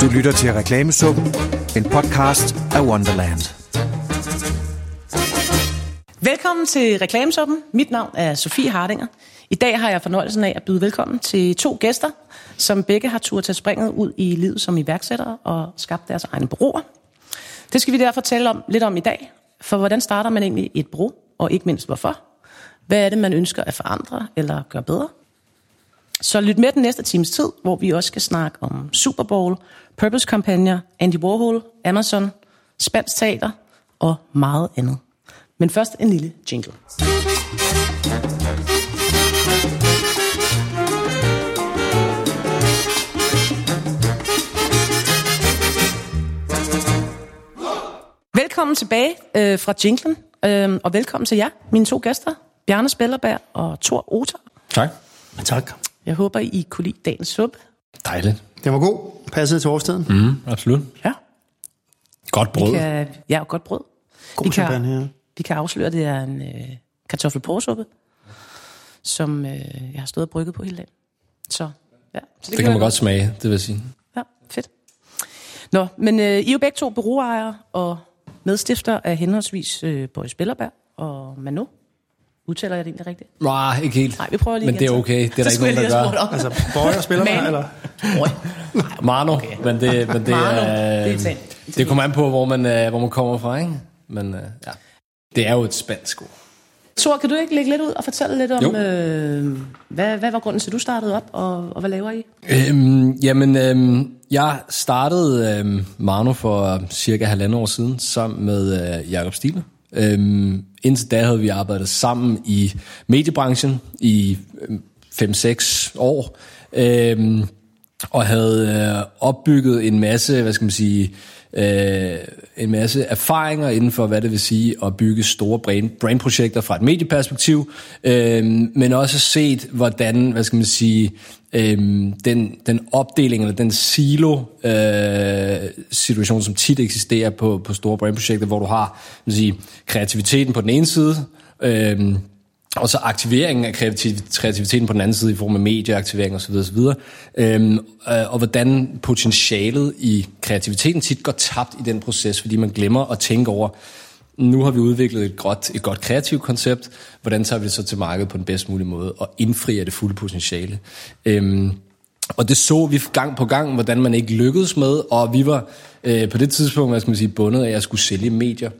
Du lytter til Reklamesuppen, en podcast af Wonderland. Velkommen til Reklamesuppen. Mit navn er Sofie Hardinger. I dag har jeg fornøjelsen af at byde velkommen til to gæster, som begge har tur til springet ud i livet som iværksættere og skabt deres egne bureauer. Det skal vi derfor tale om, lidt om i dag. For hvordan starter man egentlig et bureau, og ikke mindst hvorfor? Hvad er det, man ønsker at forandre eller gøre bedre? Så lyt med den næste times tid, hvor vi også skal snakke om Super Bowl, Purpose-kampagner, Andy Warhol, Amazon, spansk teater og meget andet. Men først en lille jingle. Velkommen tilbage øh, fra jinglen, øh, og velkommen til jer, mine to gæster, Bjarne Spellerberg og Thor Oter. Tak. Tak. Jeg håber, I kunne lide dagens suppe. Dejligt. Det var god. Passede til årstiden. Mm, absolut. Ja, Godt brød. vi kan, ja, og godt brød. God vi, champagne kan, her. vi kan afsløre, at det er en øh, kartoffelporsuppe, som øh, jeg har stået og brygget på hele dagen. Så, ja. Så Det kan man godt smage, det vil jeg sige. Ja, fedt. Nå, men øh, I er jo begge to bureauejere og medstifter af henholdsvis øh, Boris Bellerberg og Manu. Udtaler jeg det egentlig rigtigt? Nej, ikke helt. Nej, vi prøver lige Men det er okay. Det er der ikke nogen, der gør. om. Altså, bøjer spiller Man. eller? Mano, okay. men det, men det, Mano, er, det er tænkt. det kommer an på, hvor man, øh, hvor man kommer fra, ikke? Men øh, ja, det er jo et spansk ord. Thor, kan du ikke lægge lidt ud og fortælle lidt om, Jo. øh, hvad, hvad var grunden til, at du startede op, og, og hvad laver I? Øhm, jamen, øhm, jeg startede øhm, Mano for cirka halvandet år siden, sammen med øh, Jakob Stile. Øhm, indtil da havde vi arbejdet sammen i mediebranchen i øhm, 5-6 år, øhm, og havde øh, opbygget en masse, hvad skal man sige, øh, en masse erfaringer inden for, hvad det vil sige at bygge store brand, brandprojekter fra et medieperspektiv, øh, men også set, hvordan, hvad skal man sige, øh, den, den opdeling eller den silo øh, situation, som tit eksisterer på, på store brandprojekter, hvor du har man sige, kreativiteten på den ene side, øh, og så aktiveringen af kreativiteten på den anden side i form af medieaktivering osv. osv. Øhm, øh, og hvordan potentialet i kreativiteten tit går tabt i den proces, fordi man glemmer at tænke over, nu har vi udviklet et godt, et godt kreativt koncept, hvordan tager vi det så til markedet på den bedst mulige måde og indfrier det fulde potentiale. Øhm, og det så vi gang på gang, hvordan man ikke lykkedes med, og vi var øh, på det tidspunkt, hvad skal man sige, bundet af at skulle sælge medier.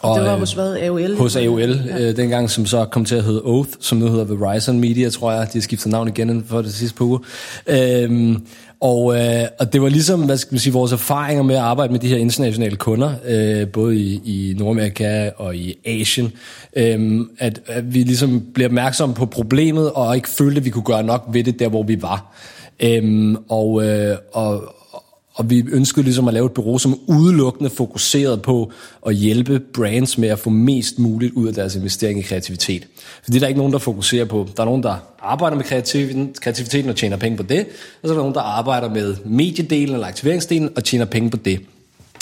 Og, det var øh, hos hvad? AOL? hos AOL, ja. øh, dengang, som så kom til at hedde Oath, som nu hedder Verizon Media, tror jeg. De har skiftet navn igen inden for det sidste par uger. Øhm, og, øh, og det var ligesom, hvad skal man sige, vores erfaringer med at arbejde med de her internationale kunder, øh, både i, i Nordamerika og i Asien, øh, at, at vi ligesom blev opmærksomme på problemet, og ikke følte, at vi kunne gøre nok ved det der, hvor vi var. Øhm, og, øh, og, og vi ønskede ligesom at lave et bureau, som udelukkende fokuseret på at hjælpe brands med at få mest muligt ud af deres investering i kreativitet. For det er ikke nogen, der fokuserer på. Der er nogen, der arbejder med kreativiteten og tjener penge på det, og så er der nogen, der arbejder med mediedelen eller aktiveringsdelen og tjener penge på det.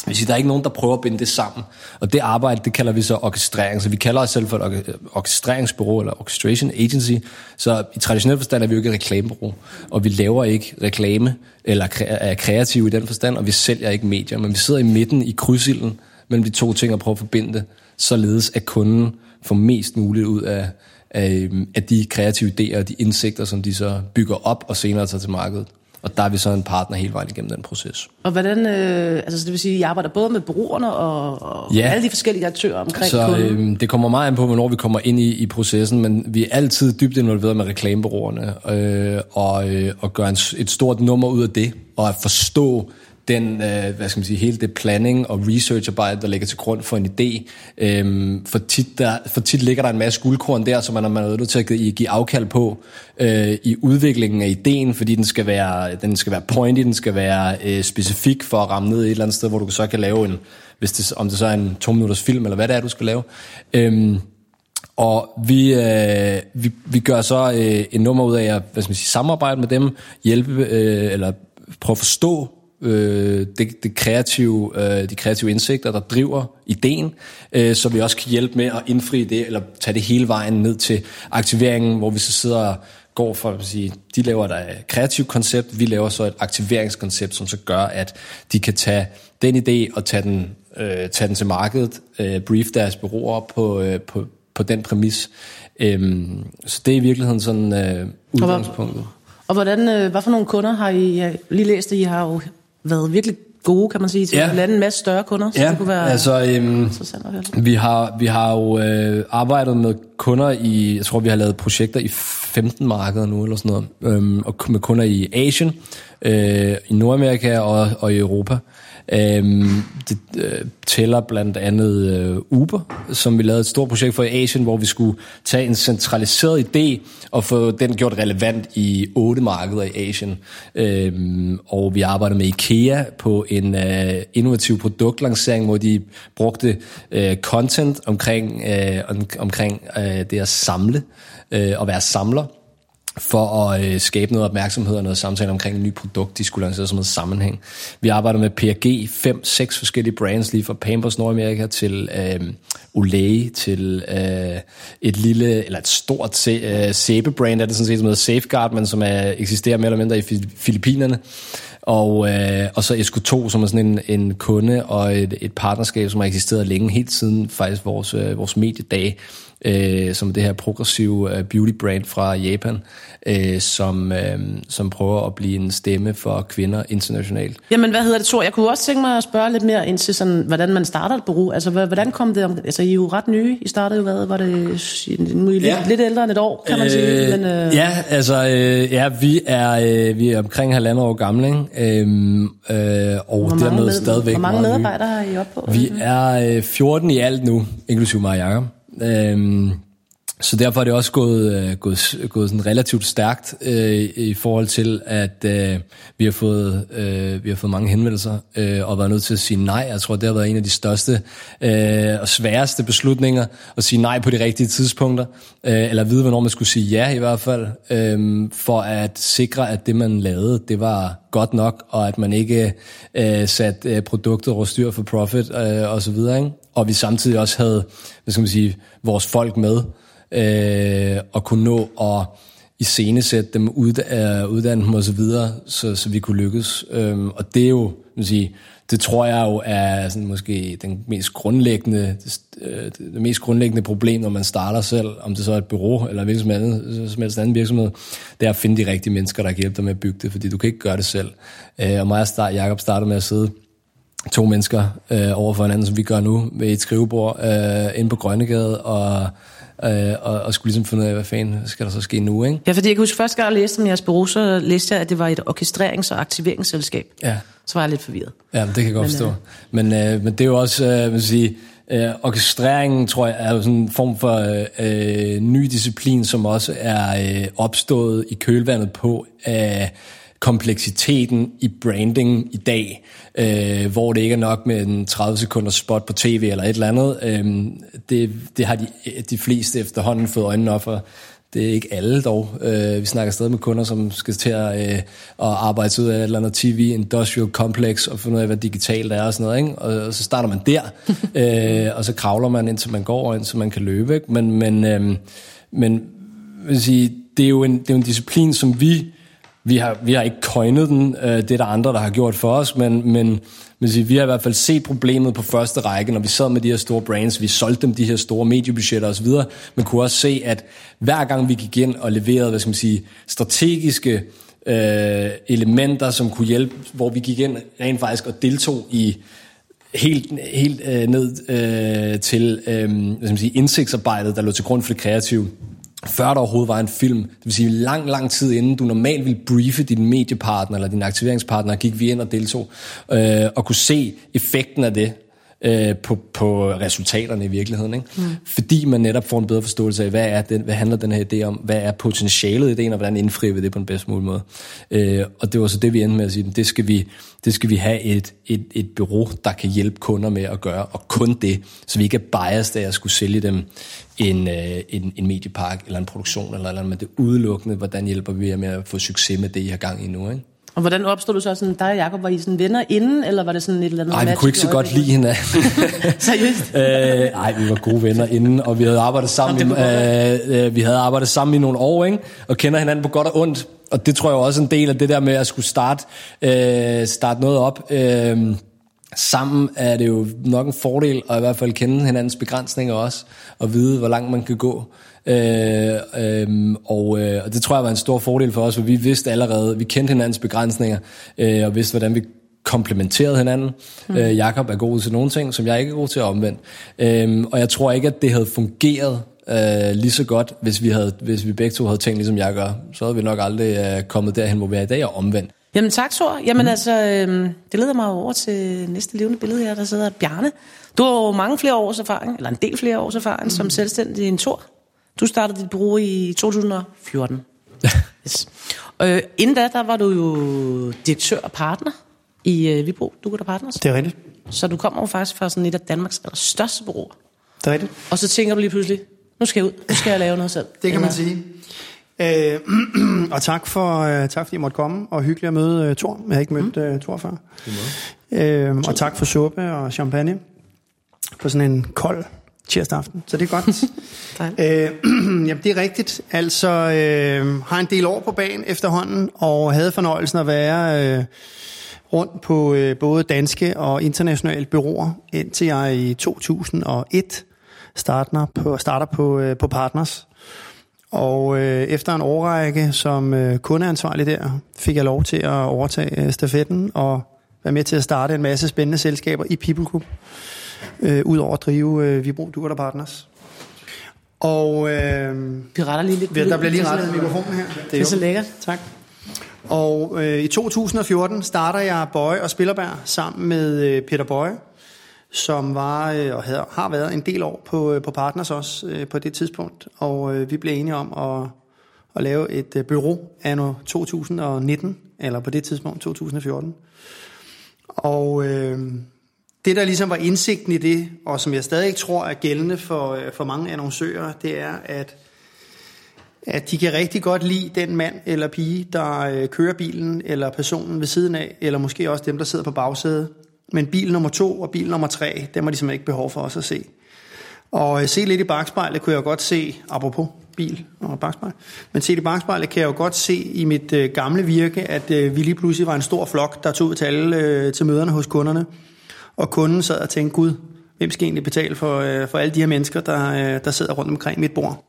Det vil sige, der er ikke nogen, der prøver at binde det sammen. Og det arbejde, det kalder vi så orkestrering. Så vi kalder os selv for et orkestreringsbureau eller orchestration agency. Så i traditionel forstand er vi jo ikke et reklamebureau. Og vi laver ikke reklame eller er kreative i den forstand, og vi sælger ikke medier. Men vi sidder i midten i krydsilden mellem de to ting og prøver at forbinde det, således at kunden får mest muligt ud af, af, af de kreative idéer og de indsigter, som de så bygger op og senere tager til markedet. Og der er vi så en partner hele vejen igennem den proces. Og hvordan, øh, altså så det vil sige, at I arbejder både med brugerne og, og Ja. alle de forskellige aktører omkring Så kunden? øh, det kommer meget an på, hvornår vi kommer ind i, i processen, men vi er altid dybt involveret med reklamebureauerne, øh, og, øh, og gør en, et stort nummer ud af det, og at forstå den, øh, hvad skal man sige, hele det planning og researcharbejde, der ligger til grund for en idé. Øhm, for, tit der, for tit ligger der en masse guldkorn der, som man, man er nødt til at give afkald på øh, i udviklingen af ideen, fordi den skal være, den skal være pointy, den skal være øh, specifik for at ramme ned et eller andet sted, hvor du så kan lave en, hvis det, om det så er en to minutters film, eller hvad det er, du skal lave. Øhm, og vi, øh, vi, vi gør så øh, en nummer ud af at hvad skal man sige, samarbejde med dem, hjælpe øh, eller prøve at forstå øh, det, det kreative, øh, de kreative indsigter, der driver ideen, øh, så vi også kan hjælpe med at indfri det, eller tage det hele vejen ned til aktiveringen, hvor vi så sidder går for at sige, de laver der et kreativt koncept, vi laver så et aktiveringskoncept, som så gør, at de kan tage den idé og tage den, øh, tage den til markedet, øh, brief deres bureauer på, øh, på, på den præmis. Øhm, så det er i virkeligheden sådan øh, udgangspunktet. Og hvordan, øh, hvad for nogle kunder har I, jeg lige læst, at I har jo været virkelig gode, kan man sige, til Ja. at lande en masse større kunder, så Ja, det kunne være altså, øhm, interessant at høre. Vi har, vi har jo øh, arbejdet med kunder i, jeg tror vi har lavet projekter i 15 markeder nu, eller sådan noget, øhm, og med kunder i Asien, øh, i Nordamerika og, og i Europa. Øhm, det øh, tæller blandt andet øh, Uber, som vi lavede et stort projekt for i Asien, hvor vi skulle tage en centraliseret idé og få den gjort relevant i otte markeder i Asien. Øhm, og vi arbejdede med IKEA på en øh, innovativ produktlancering, hvor de brugte øh, content omkring, øh, om, omkring øh, det at samle øh, og være samler for at øh, skabe noget opmærksomhed og noget samtale omkring et nyt produkt, de skulle lancere som en sammenhæng. Vi arbejder med P&G, fem, seks forskellige brands, lige fra Pampers Nordamerika til øh, Olay, til øh, et lille, eller et stort se, øh, sæbebrand, er det sådan set, som hedder Safeguard, men som er, eksisterer mere eller mindre i Filippinerne. Og, øh, og så SK2, som er sådan en, en kunde og et, et partnerskab, som har eksisteret længe, helt siden faktisk vores, øh, vores mediedage, øh, som det her progressive øh, beauty brand fra Japan, øh, som, øh, som prøver at blive en stemme for kvinder internationalt. Jamen, hvad hedder det, Thor? Jeg kunne også tænke mig at spørge lidt mere ind til, sådan, hvordan man starter et bureau. Altså, hvordan kom det om... Altså, I er jo ret nye. I startede jo, hvad var det? Nu er I lidt, Ja. lidt ældre end et år, kan man sige. Men, øh, Ja, altså, øh, ja, vi er, øh, vi er omkring halvandet år gamle, ikke? Øhm, øh, og dermed med, stadigvæk hvor mange medarbejdere har I op på? Vi er øh, 14 i alt nu, inklusive mig og Jacob. Øhm, så derfor er det også gået, øh, gået, gået sådan relativt stærkt øh, i forhold til, at øh, vi, har fået, øh, vi har fået mange henvendelser øh, og været nødt til at sige nej. Jeg tror, det har været en af de største øh, og sværeste beslutninger at sige nej på de rigtige tidspunkter, øh, eller vide, hvornår man skulle sige ja i hvert fald, øh, for at sikre, at det, man lavede, det var godt nok, og at man ikke øh, satte øh, produktet over styr for profit øh, og så videre. Ikke? Og vi samtidig også havde, hvad skal man sige, vores folk med, øh, og kunne nå at iscenesætte dem, ud, øh, uddanne dem og så videre, så, så vi kunne lykkes. Øhm, og det er jo, man sige, det tror jeg jo er sådan måske den mest grundlæggende, det, øh, det mest grundlæggende problem, når man starter selv, om det så er et bureau eller hvilken som andet, øh, som helst anden virksomhed, det er at finde de rigtige mennesker, der kan hjælpe dig med at bygge det, fordi du kan ikke gøre det selv. Øh, og mig og start, Jacob startede med at sidde to mennesker øh, over for hinanden, som vi gør nu, ved et skrivebord øh, inde på Grønnegade, og, øh, og, og skulle ligesom finde ud af, hvad fanden skal der så ske nu, ikke? Ja, fordi jeg kan huske, første gang jeg læste om jeres bureau, så læste jeg, at det var et orkestrerings- og aktiveringsselskab. Ja. Så var jeg lidt forvirret. Ja, det kan jeg godt Men, forstå. Men, øh, men det er jo også, øh, man sige, øh, orkestreringen, tror jeg, er jo sådan en form for øh, øh, ny disciplin, som også er øh, opstået i kølvandet på øh, kompleksiteten i branding i dag, øh, hvor det ikke er nok med en 30 sekunders spot på tv eller et eller andet. Øh, det, det har de, de fleste efterhånden fået øjnene op for. Det er ikke alle dog. Øh, vi snakker stadig med kunder, som skal til at, øh, at arbejde sig ud af et eller andet TV, industrial complex, og finde ud af, hvad digitalt er og sådan noget. Ikke? Og, og så starter man der, øh, og så kravler man, indtil man går, og indtil man kan løbe. Ikke? Men, men, øh, men vil sige, det, er jo en, det er jo en disciplin, som vi vi har, vi har ikke coinet den, øh, det er der andre, der har gjort for os, men, men vil sige, vi har i hvert fald set problemet på første række, når vi sad med de her store brands, vi solgte dem de her store mediebudgetter osv., men kunne også se, at hver gang vi gik ind og leverede, hvad skal man sige, strategiske øh, elementer, som kunne hjælpe, hvor vi gik ind rent faktisk og deltog i helt, helt øh, ned øh, til øh, hvad skal man sige, indsigtsarbejdet, der lå til grund for det kreative, før der overhovedet var en film. Det vil sige, lang, lang tid inden du normalt ville briefe din mediepartner eller din aktiveringspartner, gik vi ind og deltog øh, og kunne se effekten af det øh, på, på resultaterne i virkeligheden. Ikke? Mm. Fordi man netop får en bedre forståelse af, hvad, er den, hvad handler den her idé om, hvad er potentialet i ideen, og hvordan indfrier vi det på den bedst mulige måde. Øh, og det var så det, vi endte med at sige, det skal vi, det skal vi have et, et, et bureau, der kan hjælpe kunder med at gøre, og kun det, så vi ikke er biased af at skulle sælge dem en, øh, en, en mediepark eller en produktion eller eller andet, men det er udelukkende, hvordan hjælper vi jer med at få succes med det, I har gang i nu, ikke? Og hvordan opstod du så sådan, dig og Jacob, var I sådan venner inden, eller var det sådan et eller andet Nej, vi kunne ikke så i godt lide hinanden. Seriøst? øh, nej, vi var gode venner inden, og vi havde arbejdet sammen, Jamen, det øh, øh, vi havde arbejdet sammen i nogle år, ikke? og kender hinanden på godt og ondt. Og det tror jeg også er en del af det der med at skulle starte, øh, starte noget op. Øh, sammen er det jo nok en fordel at i hvert fald kende hinandens begrænsninger også, og vide, hvor langt man kan gå. Øh, øh, og, øh, og det tror jeg var en stor fordel for os, for vi vidste allerede, vi kendte hinandens begrænsninger, øh, og vidste, hvordan vi komplementerede hinanden. Mm. Øh, Jakob er god til nogle ting, som jeg ikke er god til at omvende. Øh, og jeg tror ikke, at det havde fungeret øh, lige så godt, hvis vi, havde, hvis vi begge to havde tænkt, ligesom jeg gør. Så havde vi nok aldrig øh, kommet derhen, hvor vi er i dag, og omvendt. Jamen tak, Thor. Jamen mm. altså, øh, det leder mig over til næste levende billede her, der sidder Bjarne. Du har jo mange flere års erfaring, eller en del flere års erfaring, mm. som selvstændig i en Thor. Du startede dit bureau i 2014. yes. øh, inden da, der var du jo direktør og partner i øh, Vibro, du der Partners. Det er rigtigt. Så du kommer jo faktisk fra sådan et af Danmarks største bureauer. Det er rigtigt. Og så tænker du lige pludselig, nu skal jeg ud, nu skal jeg lave noget selv. Det kan man Eller- sige. Øh, og tak for, øh, tak fordi jeg måtte komme, og hyggeligt at møde øh, Thor. Jeg har ikke mødt øh, Thor før. Øh, og tak for suppe og champagne på sådan en kold tirsdag aften. Så det er godt. Øh, jamen, det er rigtigt. Altså, øh, har en del år på banen efterhånden, og havde fornøjelsen at være øh, rundt på øh, både danske og internationale byråer, indtil jeg i 2001 starter på, starter på, øh, på Partners. Og øh, efter en årrække som øh, kundeansvarlig der, fik jeg lov til at overtage øh, stafetten og være med til at starte en masse spændende selskaber i People Group, øh, udover at drive øh, Vibro Duer Partners. Og øh, Vi retter lige lidt. der bliver lige Det er så- rettet mikrofonen her. Det er så jo- lækkert. Tak. Og øh, i 2014 starter jeg Bøje og Spillerberg sammen med øh, Peter Bøje, som var øh, og havde, har været en del år på, øh, på Partners også øh, på det tidspunkt. Og øh, vi blev enige om at, at lave et øh, bureau anno 2019, eller på det tidspunkt 2014. Og øh, det, der ligesom var indsigten i det, og som jeg stadig tror er gældende for, øh, for mange annoncører, det er, at at de kan rigtig godt lide den mand eller pige, der øh, kører bilen, eller personen ved siden af, eller måske også dem, der sidder på bagsædet. Men bil nummer to og bil nummer tre, dem har de simpelthen ikke behov for os at se. Og øh, se lidt i bagspejlet kunne jeg jo godt se, apropos bil og bagspejl, men se i bagspejlet kan jeg jo godt se i mit øh, gamle virke, at øh, vi lige pludselig var en stor flok, der tog ud til alle øh, til møderne hos kunderne. Og kunden sad og tænkte, gud, hvem skal egentlig betale for, øh, for alle de her mennesker, der, øh, der sidder rundt omkring mit bord?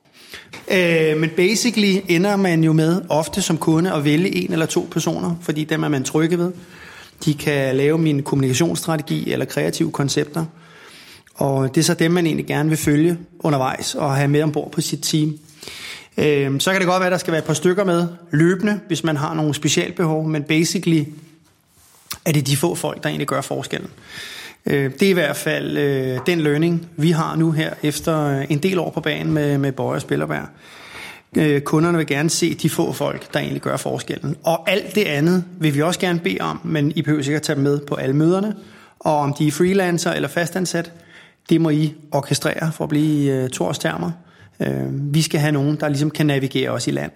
Øh, men basically ender man jo med ofte som kunde at vælge en eller to personer, fordi dem er man trygge ved. De kan lave min kommunikationsstrategi eller kreative koncepter. Og det er så dem, man egentlig gerne vil følge undervejs og have med ombord på sit team. Øh, så kan det godt være, at der skal være et par stykker med løbende, hvis man har nogle specialbehov, men basically er det de få folk, der egentlig gør forskellen. Øh, Det er i hvert fald øh, den learning, vi har nu her efter en del år på banen med, med Bøje og Spillerberg. Øh, Kunderne vil gerne se de få folk, der egentlig gør forskellen. Og alt det andet vil vi også gerne bede om, men I behøver sikkert tage dem med på alle møderne. Og om de er freelancer eller fastansat, det må I orkestrere for at blive øh, Thors termer. Øh, vi skal have nogen, der ligesom kan navigere os i land.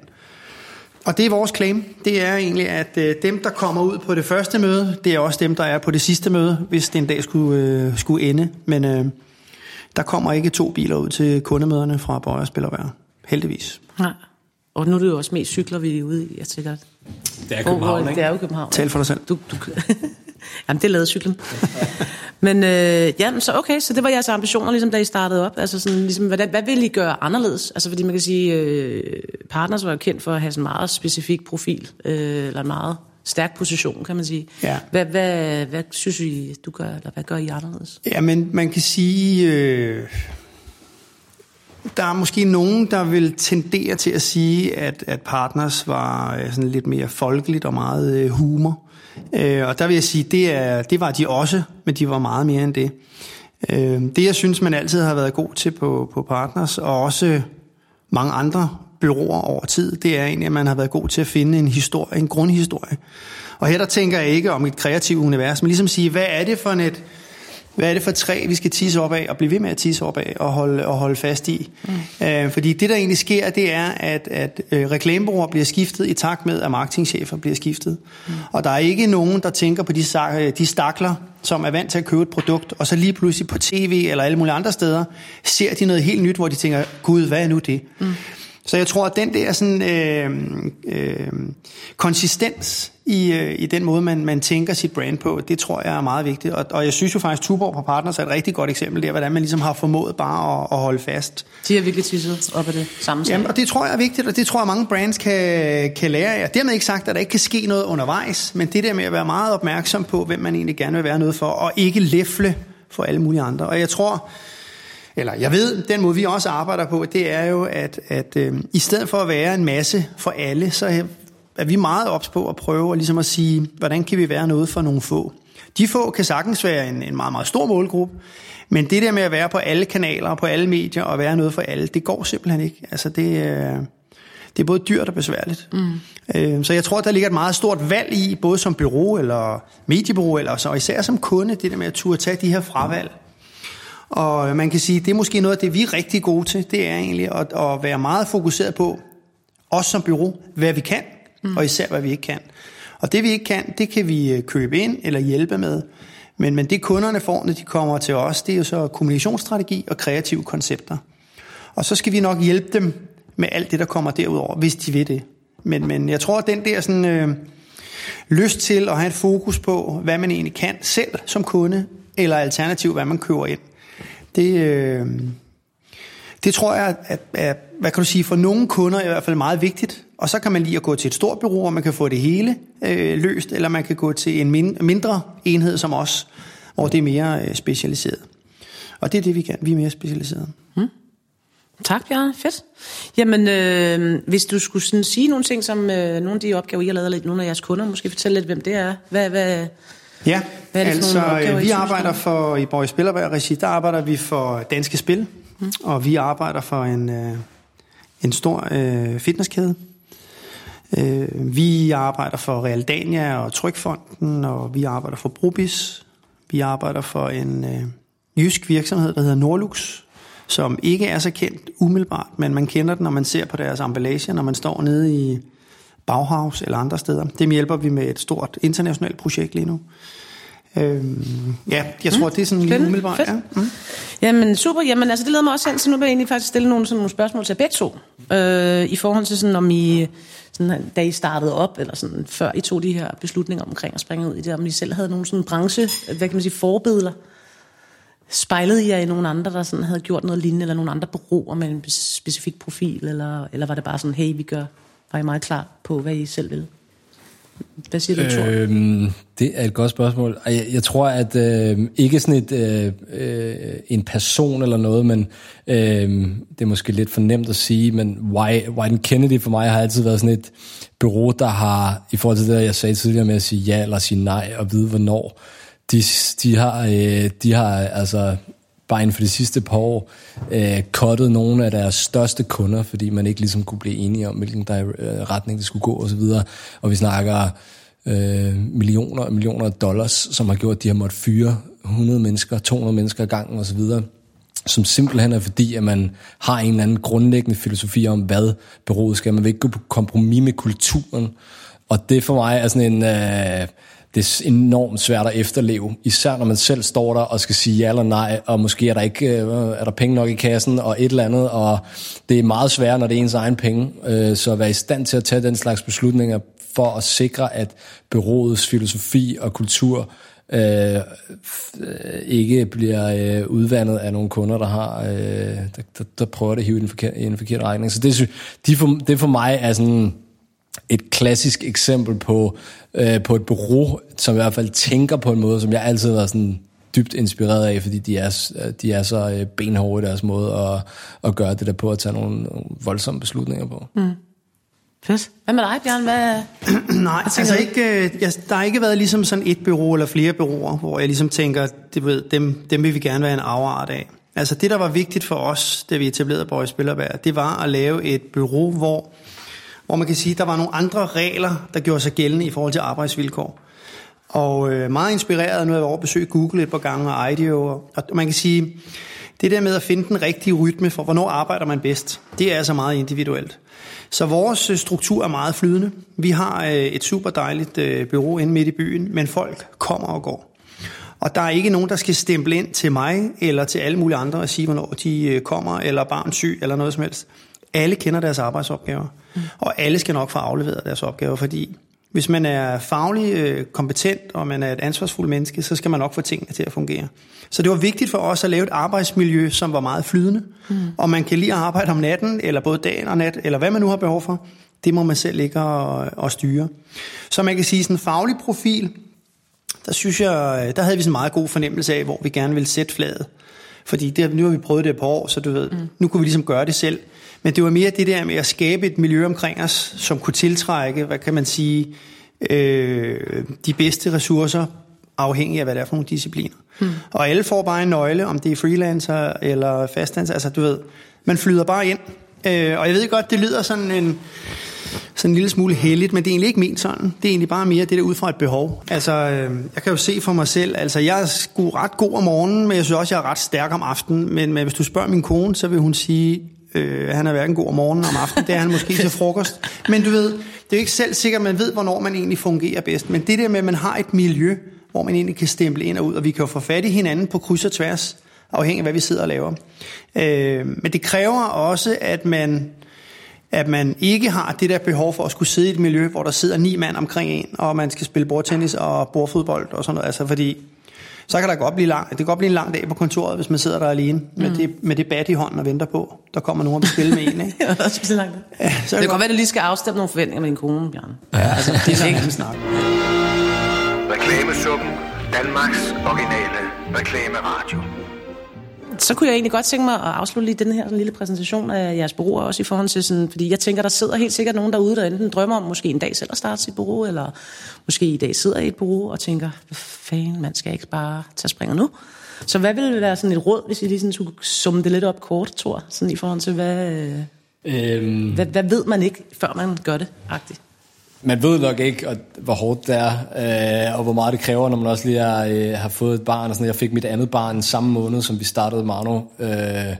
Og det er vores claim. Det er egentlig, at øh, dem, der kommer ud på det første møde, det er også dem, der er på det sidste møde, hvis det en dag skulle, øh, skulle ende. Men øh, der kommer ikke to biler ud til kundemøderne fra Bøje og Spillervær. Heldigvis. Nej. Og nu er det jo også mest cykler, vi er ude i. Jeg tænker, Det er hvor- København, hvor- ikke? Det er jo København. Tal for dig selv. Du, du, jamen, det lavede cyklen. Men øh, ja, men så okay, så det var jeres ambitioner, ligesom da I startede op. Altså sådan, ligesom, hvad, hvad ville I gøre anderledes? Altså fordi man kan sige, øh, Partners var jo kendt for at have sådan en meget specifik profil, øh, eller en meget stærk position, kan man sige. Ja. Hvad, hvad, hvad synes I, du gør, eller hvad gør I anderledes? Ja, men man kan sige, øh, der er måske nogen, der vil tendere til at sige, at, at Partners var øh, sådan lidt mere folkeligt og meget øh, humor. Øh, og der vil jeg sige, det, er, det var de også, men de var meget mere end det. Øh, det, jeg synes, man altid har været god til på, på Partners, og også mange andre byråer over tid, det er egentlig, at man har været god til at finde en historie, en grundhistorie. Og her der tænker jeg ikke om et kreativt univers, men ligesom sige, hvad er det for et, hvad er det for træ, vi skal tisse op af, og blive ved med at tisse op af, og holde, og holde fast i. Mm. Øh, fordi det, der egentlig sker, det er, at, at øh, reklamebureauer bliver skiftet i takt med, at marketingchefer bliver skiftet. Mm. Og der er ikke nogen, der tænker på de, de stakler, som er vant til at købe et produkt, og så lige pludselig på tv eller alle mulige andre steder, ser de noget helt nyt, hvor de tænker, gud, hvad er nu det? Mm. Så jeg tror, at den der sådan, øh, øh, konsistens i, øh, i den måde, man, man tænker sit brand på, det tror jeg er meget vigtigt. Og, og jeg synes jo faktisk, Tuborg på Partners er et rigtig godt eksempel der, hvordan man ligesom har formået bare at, at holde fast. De har virkelig tisset op af det samme Jamen, og det tror jeg er vigtigt, og det tror jeg mange brands kan, kan lære af. Dermed ikke sagt, at der ikke kan ske noget undervejs, men det der med at være meget opmærksom på, hvem man egentlig gerne vil være noget for, og ikke læfle for alle mulige andre. Og jeg tror, eller jeg ved, den måde vi også arbejder på, det er jo, at, at øh, i stedet for at være en masse for alle, så er vi meget ops på at prøve at, ligesom at sige, hvordan kan vi være noget for nogle få. De få kan sagtens være en, en meget, meget stor målgruppe, men det der med at være på alle kanaler og på alle medier og være noget for alle, det går simpelthen ikke. Altså det, øh, det er både dyrt og besværligt. Mm. Øh, så jeg tror, der ligger et meget stort valg i, både som bureau eller mediebureau, eller så, og især som kunde, det der med at turde tage de her fravalg. Og man kan sige, det er måske noget af det, vi er rigtig gode til, det er egentlig at, at være meget fokuseret på, også som bureau, hvad vi kan, mm. og især hvad vi ikke kan. Og det vi ikke kan, det kan vi øh, købe ind eller hjælpe med. Men, men det kunderne får, når de kommer til os, det er jo så kommunikationsstrategi og kreative koncepter. Og så skal vi nok hjælpe dem med alt det, der kommer derudover, hvis de vil det. Men, men jeg tror, at den der sådan, øh, lyst til at have et fokus på, hvad man egentlig kan selv som kunde, eller alternativt, hvad man køber ind, det, øh, det tror jeg, at, at, hvad kan du sige, for nogle kunder er i hvert fald meget vigtigt. Og så kan man lige at gå til et stort bureau, og man kan få det hele øh, løst, eller man kan gå til en min, mindre enhed som os, hvor det er mere øh, specialiseret. Og det er det, vi kan. Vi er mere specialiseret. Hmm. Tak, Bjørn. Fedt. Jamen, øh, hvis du skulle sådan sige nogle ting, som øh, nogle af de opgaver, I har lavet lidt, nogle af jeres kunder, måske fortælle lidt, hvem det er. Hvad, hvad, Ja, Hvad er det altså opgaver, vi arbejder for, i Borg Spillerberg Regi, der arbejder vi for Danske Spil, mm. og vi arbejder for en, øh, en stor øh, fitnesskæde. Øh, vi arbejder for Realdania og Trykfonden, og vi arbejder for Brubis. Vi arbejder for en øh, jysk virksomhed, der hedder Norlux, som ikke er så kendt umiddelbart, men man kender den, når man ser på deres emballage, når man står nede i Bauhaus eller andre steder. Dem hjælper vi med et stort internationalt projekt lige nu. Øhm, ja, jeg tror, mm, det er sådan lige umiddelbart. Ja. Mm. Jamen super, jamen altså det leder mig også hen, så nu vil jeg egentlig faktisk stille nogle, sådan nogle spørgsmål til begge to. Øh, I forhold til sådan, om I, sådan, da I startede op, eller sådan, før I tog de her beslutninger omkring at springe ud i det, om I selv havde nogle sådan branche, hvad kan man sige, forbilleder. Spejlede I jer i nogle andre, der sådan havde gjort noget lignende, eller nogle andre bureauer med en specifik profil, eller, eller var det bare sådan, hey, vi gør, var I meget klar på, hvad I selv vil? Hvad siger du, Thor? Øhm, det er et godt spørgsmål. Jeg, jeg tror, at øh, ikke sådan et, øh, øh, en person eller noget, men øh, det er måske lidt for nemt at sige, men Wyden Kennedy for mig har altid været sådan et bureau, der har, i forhold til det, jeg sagde tidligere med at sige ja eller sige nej og vide hvornår, de, de, har, øh, de har altså bare inden for de sidste par år øh, kottet nogle af deres største kunder, fordi man ikke ligesom kunne blive enige om, hvilken der, øh, retning det skulle gå osv. Og, og vi snakker øh, millioner og millioner af dollars, som har gjort, at de har måttet fyre 100 mennesker, 200 mennesker ad gangen osv., som simpelthen er fordi, at man har en eller anden grundlæggende filosofi om, hvad bureauet skal. Man vil ikke gå på kompromis med kulturen. Og det for mig er sådan en... Øh, det er enormt svært at efterleve, især når man selv står der og skal sige ja eller nej, og måske er der ikke øh, er der penge nok i kassen og et eller andet, og det er meget svært, når det er ens egen penge, øh, så at være i stand til at tage den slags beslutninger for at sikre, at byrådets filosofi og kultur øh, øh ikke bliver øh, udvandet af nogle kunder, der har øh, der, der, der prøver at hive i en forkert, i en forkert regning. Så det, de for, det for mig er sådan et klassisk eksempel på, øh, på et bureau, som i hvert fald tænker på en måde, som jeg altid har været sådan dybt inspireret af, fordi de er, de er så øh, benhårde i deres måde at, at gøre det der på, at tage nogle, nogle voldsomme beslutninger på. Mm. Fedt. Hvad med dig, Bjørn? Hvad, Nej, altså ikke, øh, jeg, der har ikke været ligesom sådan et bureau eller flere bureauer, hvor jeg ligesom tænker, det ved, dem, dem vil vi gerne være en afart af. Altså det, der var vigtigt for os, da vi etablerede Borg Spillerberg, det var at lave et bureau, hvor hvor man kan sige, at der var nogle andre regler, der gjorde sig gældende i forhold til arbejdsvilkår. Og øh, meget inspireret, nu har jeg over besøgt Google et par gange og IDEO, og, og man kan sige, det der med at finde den rigtige rytme for, hvornår arbejder man bedst, det er altså meget individuelt. Så vores øh, struktur er meget flydende. Vi har øh, et super dejligt øh, bureau inde midt i byen, men folk kommer og går. Og der er ikke nogen, der skal stemple ind til mig eller til alle mulige andre og sige, hvornår de øh, kommer, eller barn syg, eller noget som helst. Alle kender deres arbejdsopgaver, mm. og alle skal nok få afleveret deres opgaver, fordi hvis man er faglig øh, kompetent, og man er et ansvarsfuldt menneske, så skal man nok få tingene til at fungere. Så det var vigtigt for os at lave et arbejdsmiljø, som var meget flydende. Mm. Og man kan lige arbejde om natten, eller både dagen og nat, eller hvad man nu har behov for. Det må man selv ligge og, og styre. Så man kan sige, sådan en faglig profil, der synes jeg, der havde vi sådan en meget god fornemmelse af, hvor vi gerne ville sætte fladet. Fordi det, nu har vi prøvet det et par år, så du ved, mm. nu kunne vi ligesom gøre det selv. Men det var mere det der med at skabe et miljø omkring os, som kunne tiltrække, hvad kan man sige, øh, de bedste ressourcer, afhængig af, hvad det er for nogle discipliner. Hmm. Og alle får bare en nøgle, om det er freelancer eller fastanser, altså du ved, man flyder bare ind. Øh, og jeg ved godt, det lyder sådan en, sådan en lille smule heldigt, men det er egentlig ikke ment sådan. Det er egentlig bare mere det der ud fra et behov. Altså, øh, jeg kan jo se for mig selv, altså jeg er sgu ret god om morgenen, men jeg synes også, jeg er ret stærk om aftenen. Men, men hvis du spørger min kone, så vil hun sige, øh, han er hverken god om morgenen om aftenen, det er han måske til frokost. Men du ved, det er jo ikke selv sikkert, at man ved, hvornår man egentlig fungerer bedst. Men det der med, at man har et miljø, hvor man egentlig kan stemple ind og ud, og vi kan jo få fat i hinanden på kryds og tværs, afhængig af, hvad vi sidder og laver. Øh, men det kræver også, at man at man ikke har det der behov for at skulle sidde i et miljø, hvor der sidder ni mand omkring en, og man skal spille bordtennis og bordfodbold og sådan noget. Altså fordi, så kan der godt blive lang, det kan godt blive en lang dag på kontoret, hvis man sidder der alene med, mm. det, med det bat i hånden og venter på. Der kommer nogen og vil spille med en. Ikke? ja, det, langt. Ja, så det kan godt være, at du lige skal afstemme nogle forventninger med din kone, Bjørn. Ja, altså, det er ikke en snak. Reklamesuppen. Danmarks originale reklameradio så kunne jeg egentlig godt tænke mig at afslutte lige den her lille præsentation af jeres bureau, også i forhold til sådan, fordi jeg tænker, der sidder helt sikkert nogen derude, der enten drømmer om måske en dag selv at starte sit bureau, eller måske i dag sidder i et bureau og tænker, hvad fanden, man skal ikke bare tage springer nu. Så hvad ville være sådan et råd, hvis I lige sådan skulle summe det lidt op kort, Thor, sådan i forhold til, hvad, øhm. hvad, hvad ved man ikke, før man gør det, agtigt? Man ved nok ikke, hvor hårdt det er, øh, og hvor meget det kræver, når man også lige har, øh, har fået et barn. Og sådan. Jeg fik mit andet barn samme måned, som vi startede Marno, øh,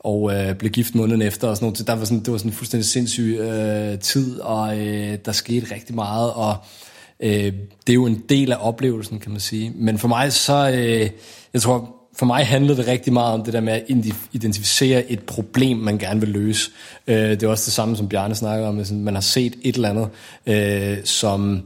og øh, blev gift måneden efter. Og sådan noget. Så der var sådan, det var sådan en fuldstændig sindssyg øh, tid, og øh, der skete rigtig meget, og øh, det er jo en del af oplevelsen, kan man sige. Men for mig så, øh, jeg tror, for mig handlede det rigtig meget om det der med at identificere et problem, man gerne vil løse. Øh, det er også det samme, som Bjarne snakker om. At man har set et eller andet, øh, som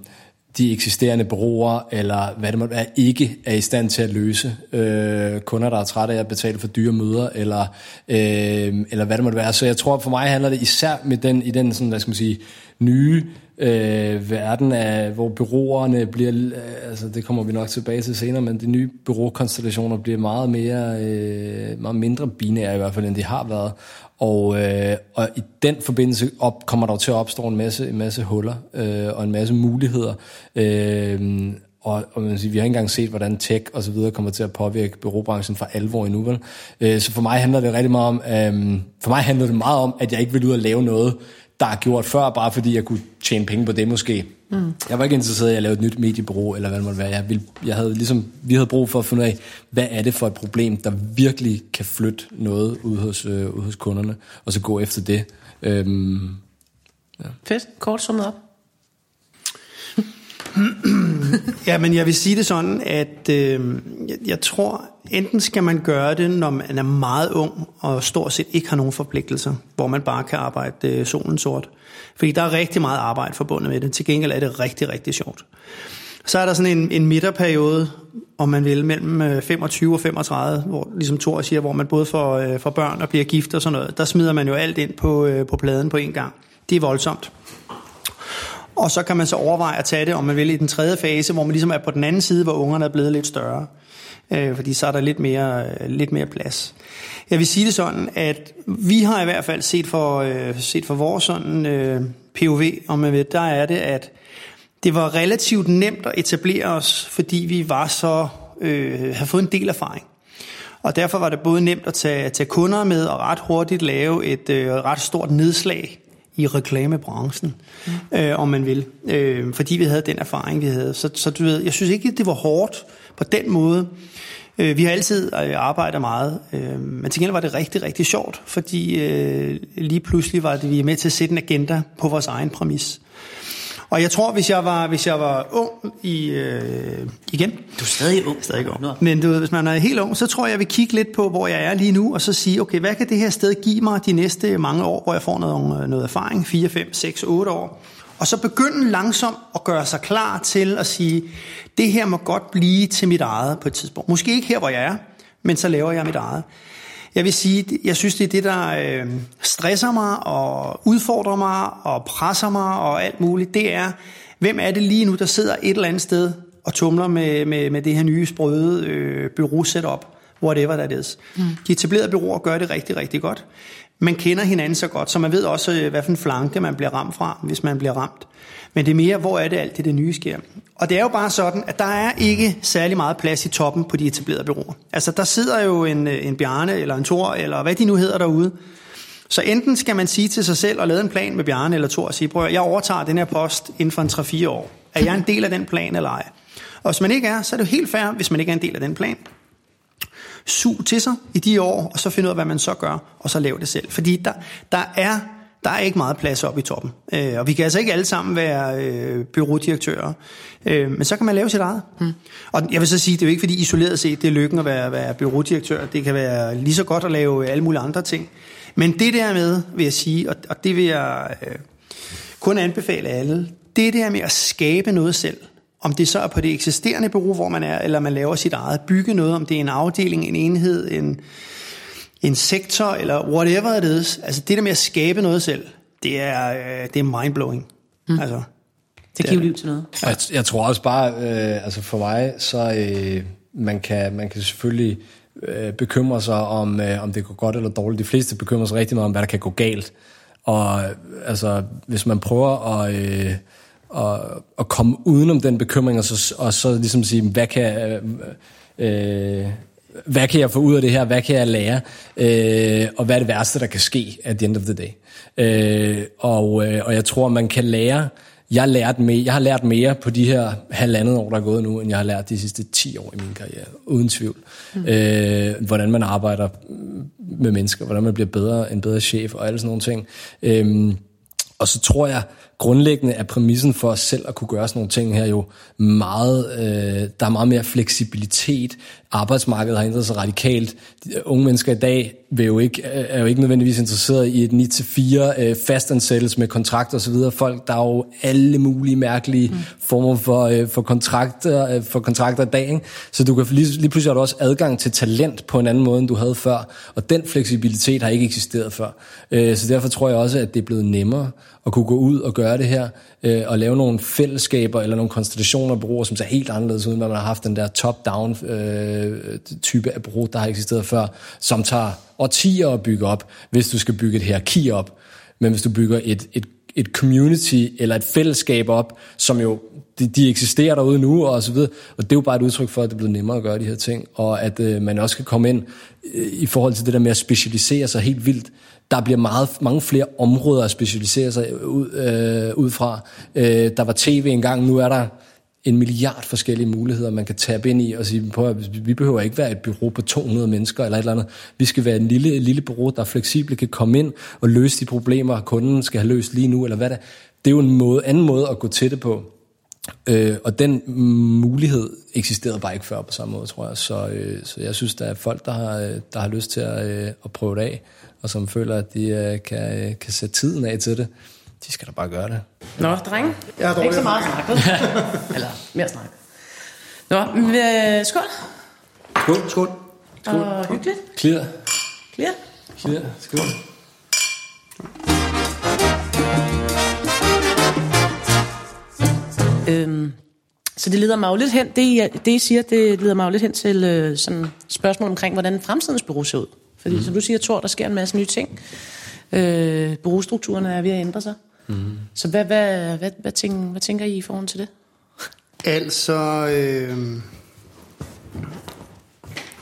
de eksisterende bureauer, eller hvad det måtte være, ikke er i stand til at løse. Øh, kunder, der er trætte af at betale for dyre møder, eller, øh, eller hvad det måtte være. Så jeg tror, for mig handler det især med den, i den sådan, hvad skal man sige, nye øh, verden af, hvor byråerne bliver, øh, altså det kommer vi nok tilbage til senere, men de nye byråkonstellationer bliver meget mere, øh, meget mindre binære i hvert fald, end de har været. Og, øh, og i den forbindelse op, kommer der til at opstå en masse, en masse huller øh, og en masse muligheder. Øh, og, og man siger, vi har ikke engang set, hvordan tech og så videre kommer til at påvirke byråbranchen for alvor endnu. Vel? Øh, så for mig handler det rigtig meget om, øh, for mig handler det meget om, at jeg ikke vil ud og lave noget, der er gjort før, bare fordi jeg kunne tjene penge på det måske. Mm. Jeg var ikke interesseret i at lave et nyt mediebureau, eller hvad det måtte være. Jeg, ville, jeg havde ligesom, vi havde brug for at finde ud af, hvad er det for et problem, der virkelig kan flytte noget ud hos, øh, ud hos kunderne, og så gå efter det. Øhm, ja. Fedt. Kort summet op. ja, men jeg vil sige det sådan, at øh, jeg, jeg tror, enten skal man gøre det, når man er meget ung og stort set ikke har nogen forpligtelser, hvor man bare kan arbejde øh, solen sort. Fordi der er rigtig meget arbejde forbundet med det. Til gengæld er det rigtig, rigtig sjovt. Så er der sådan en, en midterperiode, om man vil, mellem øh, 25 og 35, hvor, ligesom Thor siger, hvor man både får, øh, får børn og bliver gift og sådan noget. Der smider man jo alt ind på, øh, på pladen på en gang. Det er voldsomt. Og så kan man så overveje at tage det, om man vil, i den tredje fase, hvor man ligesom er på den anden side, hvor ungerne er blevet lidt større. Øh, fordi så er der lidt mere, lidt mere plads. Jeg vil sige det sådan, at vi har i hvert fald set for, øh, set for vores sådan, øh, POV, om man ved, der er det, at det var relativt nemt at etablere os, fordi vi var så, øh, har fået en del erfaring. Og derfor var det både nemt at tage, tage kunder med og ret hurtigt lave et øh, ret stort nedslag i reklamebranchen, mm. øh, om man vil. Øh, fordi vi havde den erfaring, vi havde. Så, så du ved, jeg synes ikke, det var hårdt på den måde. Øh, vi har altid øh, arbejdet meget, øh, men til gengæld var det rigtig, rigtig sjovt, fordi øh, lige pludselig var det, vi er med til at sætte en agenda på vores egen præmis. Og jeg tror, hvis jeg var, hvis jeg var ung i, øh, igen... Du er stadig ung. Stadig ung. Men du, hvis man er helt ung, så tror jeg, jeg vil kigge lidt på, hvor jeg er lige nu, og så sige, okay, hvad kan det her sted give mig de næste mange år, hvor jeg får noget, noget erfaring, 4, 5, 6, 8 år. Og så begynde langsomt at gøre sig klar til at sige, det her må godt blive til mit eget på et tidspunkt. Måske ikke her, hvor jeg er, men så laver jeg mit eget. Jeg vil sige, jeg synes, det er det, der øh, stresser mig og udfordrer mig og presser mig og alt muligt. Det er, hvem er det lige nu, der sidder et eller andet sted og tumler med, med, med det her nye sprøde øh, bureau-setup, whatever that is. Mm. De etablerede byråer gør det rigtig, rigtig godt. Man kender hinanden så godt, så man ved også, øh, hvad for en flanke man bliver ramt fra, hvis man bliver ramt. Men det er mere, hvor er det alt det, det nye sker. Og det er jo bare sådan, at der er ikke særlig meget plads i toppen på de etablerede byråer. Altså der sidder jo en, øh, en Bjarne eller en Tor, eller hvad de nu hedder derude. Så enten skal man sige til sig selv og lave en plan med Bjarne eller Tor og sige, prøv jeg overtager den her post inden for en 3-4 år. Er jeg en del af den plan eller ej? Og hvis man ikke er, så er det jo helt fair, hvis man ikke er en del af den plan. Sug til sig i de år, og så finde ud af, hvad man så gør, og så lave det selv. Fordi der, der er der er ikke meget plads op i toppen. Øh, og vi kan altså ikke alle sammen være øh, byrådirektører. Øh, men så kan man lave sit eget. Mm. Og jeg vil så sige, det er jo ikke fordi isoleret set, det er lykken at være, være byrådirektør. Det kan være lige så godt at lave alle mulige andre ting. Men det der med, vil jeg sige, og, og det vil jeg øh, kun anbefale alle, det der med at skabe noget selv, om det så er på det eksisterende bureau, hvor man er, eller man laver sit eget, bygge noget, om det er en afdeling, en enhed, en, en sektor, eller whatever it is. Altså det der med at skabe noget selv, det er, øh, det er mindblowing. Mm. Altså, det giver liv til noget. Jeg, jeg tror også bare, øh, altså for mig, så øh, man, kan, man kan selvfølgelig øh, bekymre sig om, øh, om det går godt eller dårligt. De fleste bekymrer sig rigtig meget om, hvad der kan gå galt. Og altså, hvis man prøver at... Øh, at, at komme udenom den bekymring, og så, og så ligesom sige, hvad kan, øh, øh, hvad kan jeg få ud af det her, hvad kan jeg lære, øh, og hvad er det værste, der kan ske at the end of the day. Øh, og, øh, og jeg tror, man kan lære, jeg, lært mere, jeg har lært mere på de her halvandet år, der er gået nu, end jeg har lært de sidste 10 år i min karriere, uden tvivl. Mm. Øh, hvordan man arbejder med mennesker, hvordan man bliver bedre, en bedre chef og alle sådan nogle ting. Øh, og så tror jeg, grundlæggende er præmissen for os selv at kunne gøre sådan nogle ting her jo meget, øh, der er meget mere fleksibilitet. Arbejdsmarkedet har ændret sig radikalt. De unge mennesker i dag vil jo ikke, er jo ikke nødvendigvis interesseret i et 9-4 øh, fastansættelse med kontrakter osv. Folk, der er jo alle mulige mærkelige mm. former for, øh, for, kontrakter, øh, for kontrakter i dag. Ikke? Så du kan lige, lige pludselig har du også adgang til talent på en anden måde, end du havde før. Og den fleksibilitet har ikke eksisteret før. Øh, så derfor tror jeg også, at det er blevet nemmere at kunne gå ud og gøre det her, øh, og lave nogle fællesskaber eller nogle konstellationer af bureauer, som ser helt anderledes ud, når man har haft den der top-down øh, Øh, type af bureau, der har eksisteret før, som tager årtier at bygge op, hvis du skal bygge et hierarki op. Men hvis du bygger et, et, et community eller et fællesskab op, som jo de, de eksisterer derude nu og så videre. Og det er jo bare et udtryk for, at det er blevet nemmere at gøre de her ting, og at øh, man også kan komme ind øh, i forhold til det der med at specialisere sig helt vildt der bliver meget, mange flere områder at specialisere sig ud, øh, ud fra. Øh, der var tv engang, nu er der en milliard forskellige muligheder, man kan tabe ind i og sige, på, at vi behøver ikke være et bureau på 200 mennesker eller et eller andet. Vi skal være en lille, lille bureau, der fleksibelt kan komme ind og løse de problemer, kunden skal have løst lige nu, eller hvad det er. Det er jo en måde, anden måde at gå til det på. Øh, og den mulighed eksisterede bare ikke før på samme måde, tror jeg. Så, øh, så jeg synes, der er folk, der har, der har lyst til at, øh, at prøve det af og som føler, at de øh, kan, øh, kan sætte tiden af til det, de skal da bare gøre det. Nå, drenge. Ja, dog, ikke så meget snak, Eller mere snak. Nå, men, øh, skål. Skål. Skål. skål. Og hyggeligt. Clear. Clear. Clear. Skål. Øhm, så det leder mig jo lidt hen, det, det I siger, det leder mig jo lidt hen til øh, sådan spørgsmål omkring, hvordan fremtidens bureau ser ud. Fordi mm. som du siger, Thor, der sker en masse nye ting. Øh, bureaustrukturerne er ved at ændre sig. Mm. Så hvad, hvad, hvad, hvad, tænker, hvad tænker I i forhold til det? Altså, øh,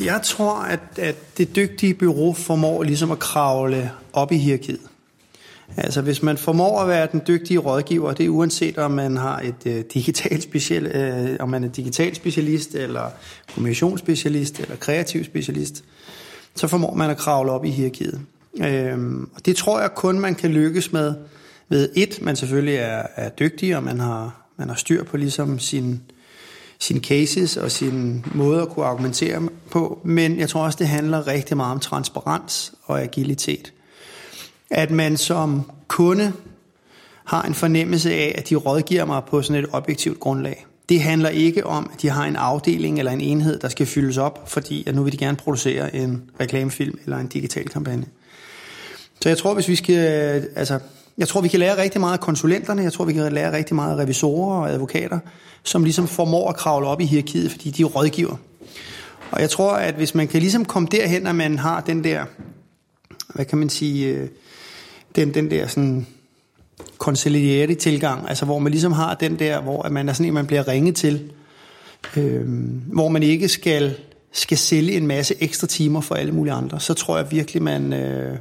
jeg tror, at, at det dygtige bureau formår ligesom at kravle op i hierarkiet. Altså hvis man formår at være den dygtige rådgiver, det er uanset om man har et øh, digital special, øh, om man er digital specialist, eller kommunikationsspecialist, eller kreativ specialist, så formår man at kravle op i hierarkiet. Øh, og det tror jeg kun, man kan lykkes med, ved et, man selvfølgelig er, er dygtig, og man har, man har styr på ligesom sin, sine cases og sin måde at kunne argumentere på, men jeg tror også, det handler rigtig meget om transparens og agilitet. At man som kunde har en fornemmelse af, at de rådgiver mig på sådan et objektivt grundlag. Det handler ikke om, at de har en afdeling eller en enhed, der skal fyldes op, fordi at nu vil de gerne producere en reklamefilm eller en digital kampagne. Så jeg tror, hvis vi skal, altså, jeg tror, vi kan lære rigtig meget af konsulenterne, jeg tror, vi kan lære rigtig meget af revisorer og advokater, som ligesom formår at kravle op i hierarkiet, fordi de er rådgiver. Og jeg tror, at hvis man kan ligesom komme derhen, at man har den der, hvad kan man sige, øh, den, den der sådan conciliere tilgang, altså hvor man ligesom har den der, hvor man er sådan en, man bliver ringet til, øh, hvor man ikke skal, skal sælge en masse ekstra timer for alle mulige andre, så tror jeg virkelig, man, øh,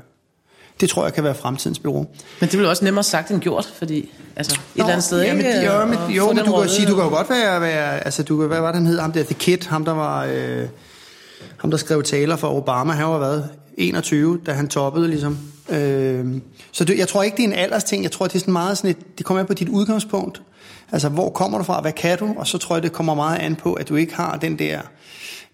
det tror jeg kan være fremtidens bureau. Men det bliver også nemmere sagt end gjort, fordi altså, et Nå, eller andet sted ja, men, ikke... jo, men, jo, men den du kan sige, du kan jo godt være, være altså du kan, hvad var det, han hed, ham der, The Kid, ham der var, øh, ham der skrev taler for Obama, han var hvad, 21, da han toppede ligesom. Øh, så det, jeg tror ikke, det er en alders ting, jeg tror, det er sådan meget sådan et, det kommer an på dit udgangspunkt. Altså, hvor kommer du fra, hvad kan du? Og så tror jeg, det kommer meget an på, at du ikke har den der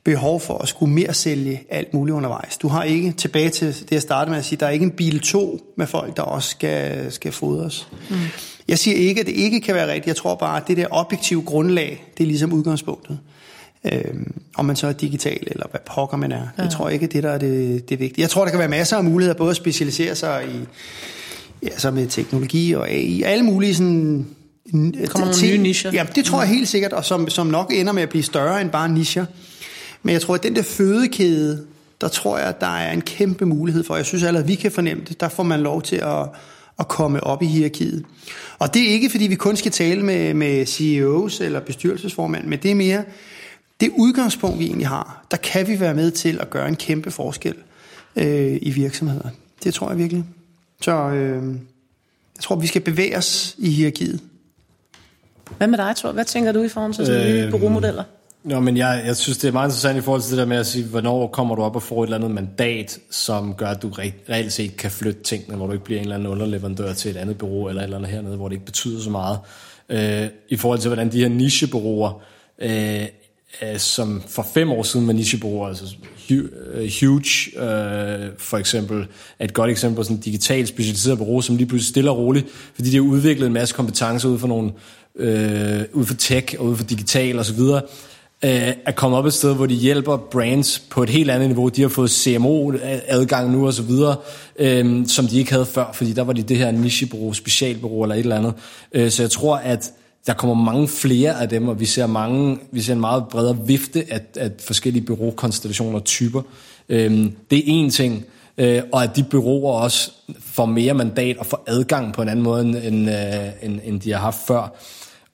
behov for at skulle mere sælge alt muligt undervejs. Du har ikke, tilbage til det jeg startede med at sige, der er ikke en bil 2 med folk, der også skal, skal fodres. Mm. Jeg siger ikke, at det ikke kan være rigtigt. Jeg tror bare, at det der objektive grundlag, det er ligesom udgangspunktet. Øhm, om man så er digital, eller hvad pokker man er. Ja. Jeg tror ikke, det der er det, det vigtige. Jeg tror, der kan være masser af muligheder, både at specialisere sig i ja, så med teknologi og AI, alle mulige sådan... Kommer nogle nye nicher. Ja, det tror jeg helt sikkert, og som, som nok ender med at blive større end bare nicher. Men jeg tror, at den der fødekæde, der tror jeg, at der er en kæmpe mulighed for. Jeg synes allerede, at vi kan fornemme det. Der får man lov til at, at komme op i hierarkiet. Og det er ikke, fordi vi kun skal tale med, med CEOs eller bestyrelsesformand, men det er mere det udgangspunkt, vi egentlig har. Der kan vi være med til at gøre en kæmpe forskel øh, i virksomheder. Det tror jeg virkelig. Så øh, jeg tror, vi skal bevæge os i hierarkiet. Hvad med dig, Thor? Hvad tænker du i forhold til sådan nye bureaumodeller? Nå, men jeg, jeg synes, det er meget interessant i forhold til det der med at sige, hvornår kommer du op og får et eller andet mandat, som gør, at du re- reelt set kan flytte tingene, hvor du ikke bliver en eller anden underleverandør til et andet bureau eller et eller andet hernede, hvor det ikke betyder så meget. Øh, I forhold til, hvordan de her nichebureauer, øh, øh, som for fem år siden var nichebureauer, altså øh, Huge øh, for eksempel, er et godt eksempel på sådan en digitalt specialiseret bureau, som lige pludselig stille og roligt, fordi de har udviklet en masse kompetencer ud for nogle øh, ud for tech og ud for digital og så videre, øh, at komme op et sted, hvor de hjælper brands på et helt andet niveau. De har fået CMO-adgang nu og så videre, øh, som de ikke havde før, fordi der var de det her nichebureau, specialbureau eller et eller andet. Øh, så jeg tror, at der kommer mange flere af dem, og vi ser, mange, vi ser en meget bredere vifte af, af forskellige bureaukonstellationer og typer. Øh, det er en ting, øh, og at de bureauer også får mere mandat og får adgang på en anden måde, end, end, øh, end de har haft før.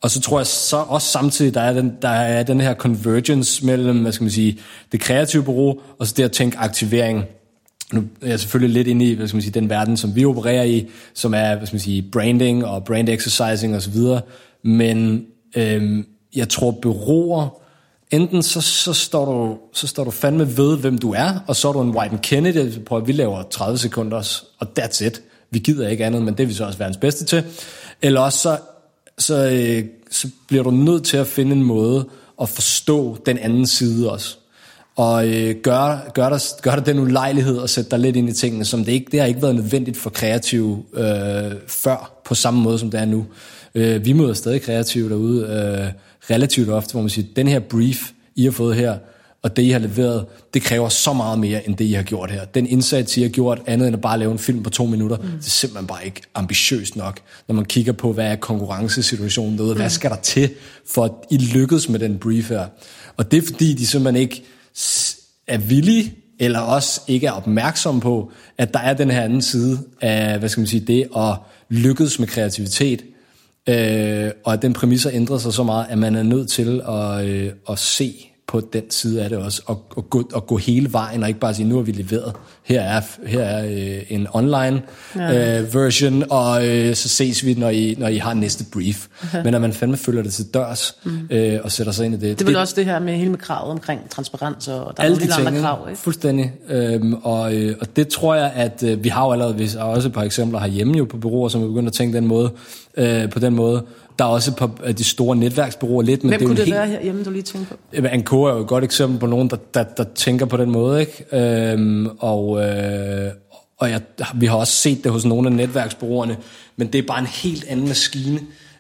Og så tror jeg så også samtidig, der er den, der er den her convergence mellem, hvad skal man sige, det kreative bureau, og så det at tænke aktivering. Nu er jeg selvfølgelig lidt inde i, hvad skal man sige, den verden, som vi opererer i, som er, hvad skal man sige, branding og brand exercising osv., men øhm, jeg tror, bureauer, enten så, så, står du, så står du fandme ved, hvem du er, og så er du en White Kennedy, på at vi laver 30 sekunder, og that's it. Vi gider ikke andet, men det er vi så også verdens bedste til. Eller også så, så, øh, så bliver du nødt til at finde en måde at forstå den anden side også. Og øh, gør, gør, dig, gør dig den ulejlighed og sætte dig lidt ind i tingene, som det ikke det har ikke været nødvendigt for kreative øh, før, på samme måde som det er nu. Øh, vi møder stadig kreative derude øh, relativt ofte, hvor man siger, den her brief, I har fået her, og det, I har leveret, det kræver så meget mere, end det, I har gjort her. Den indsats, I har gjort, andet end at bare lave en film på to minutter, mm. det er simpelthen bare ikke ambitiøst nok. Når man kigger på, hvad er konkurrencesituationen derude, mm. hvad skal der til, for at I lykkes med den brief her. Og det er fordi, de simpelthen ikke er villige, eller også ikke er opmærksom på, at der er den her anden side af, hvad skal man sige, det at lykkes med kreativitet, øh, og at den præmis har ændret sig så meget, at man er nødt til at, øh, at se på den side af det også, og, og, gå, og gå hele vejen, og ikke bare sige, nu har vi leveret. Her er, her er øh, en online ja. øh, version, og øh, så ses vi, når I, når I har næste brief. Okay. Men at man fandme følger det til dørs, mm. øh, og sætter sig ind i det. Det er vel også det her med hele med kravet omkring transparens, og der er nogle de andre krav, ikke? Fuldstændig. Øhm, og, øh, og det tror jeg, at øh, vi har jo allerede vi har også et par eksempler herhjemme jo på bureauer, som er begyndt at tænke den måde, øh, på den måde. Der er også et par af de store netværksbureauer lidt, men Hvem det er kunne det helt, være herhjemme, du lige tænker på? Ancore er jo et godt eksempel på nogen, der, der, der tænker på den måde, ikke? Øhm, og øh, og jeg, vi har også set det hos nogle af netværksbureauerne, men det er bare en helt anden maskine,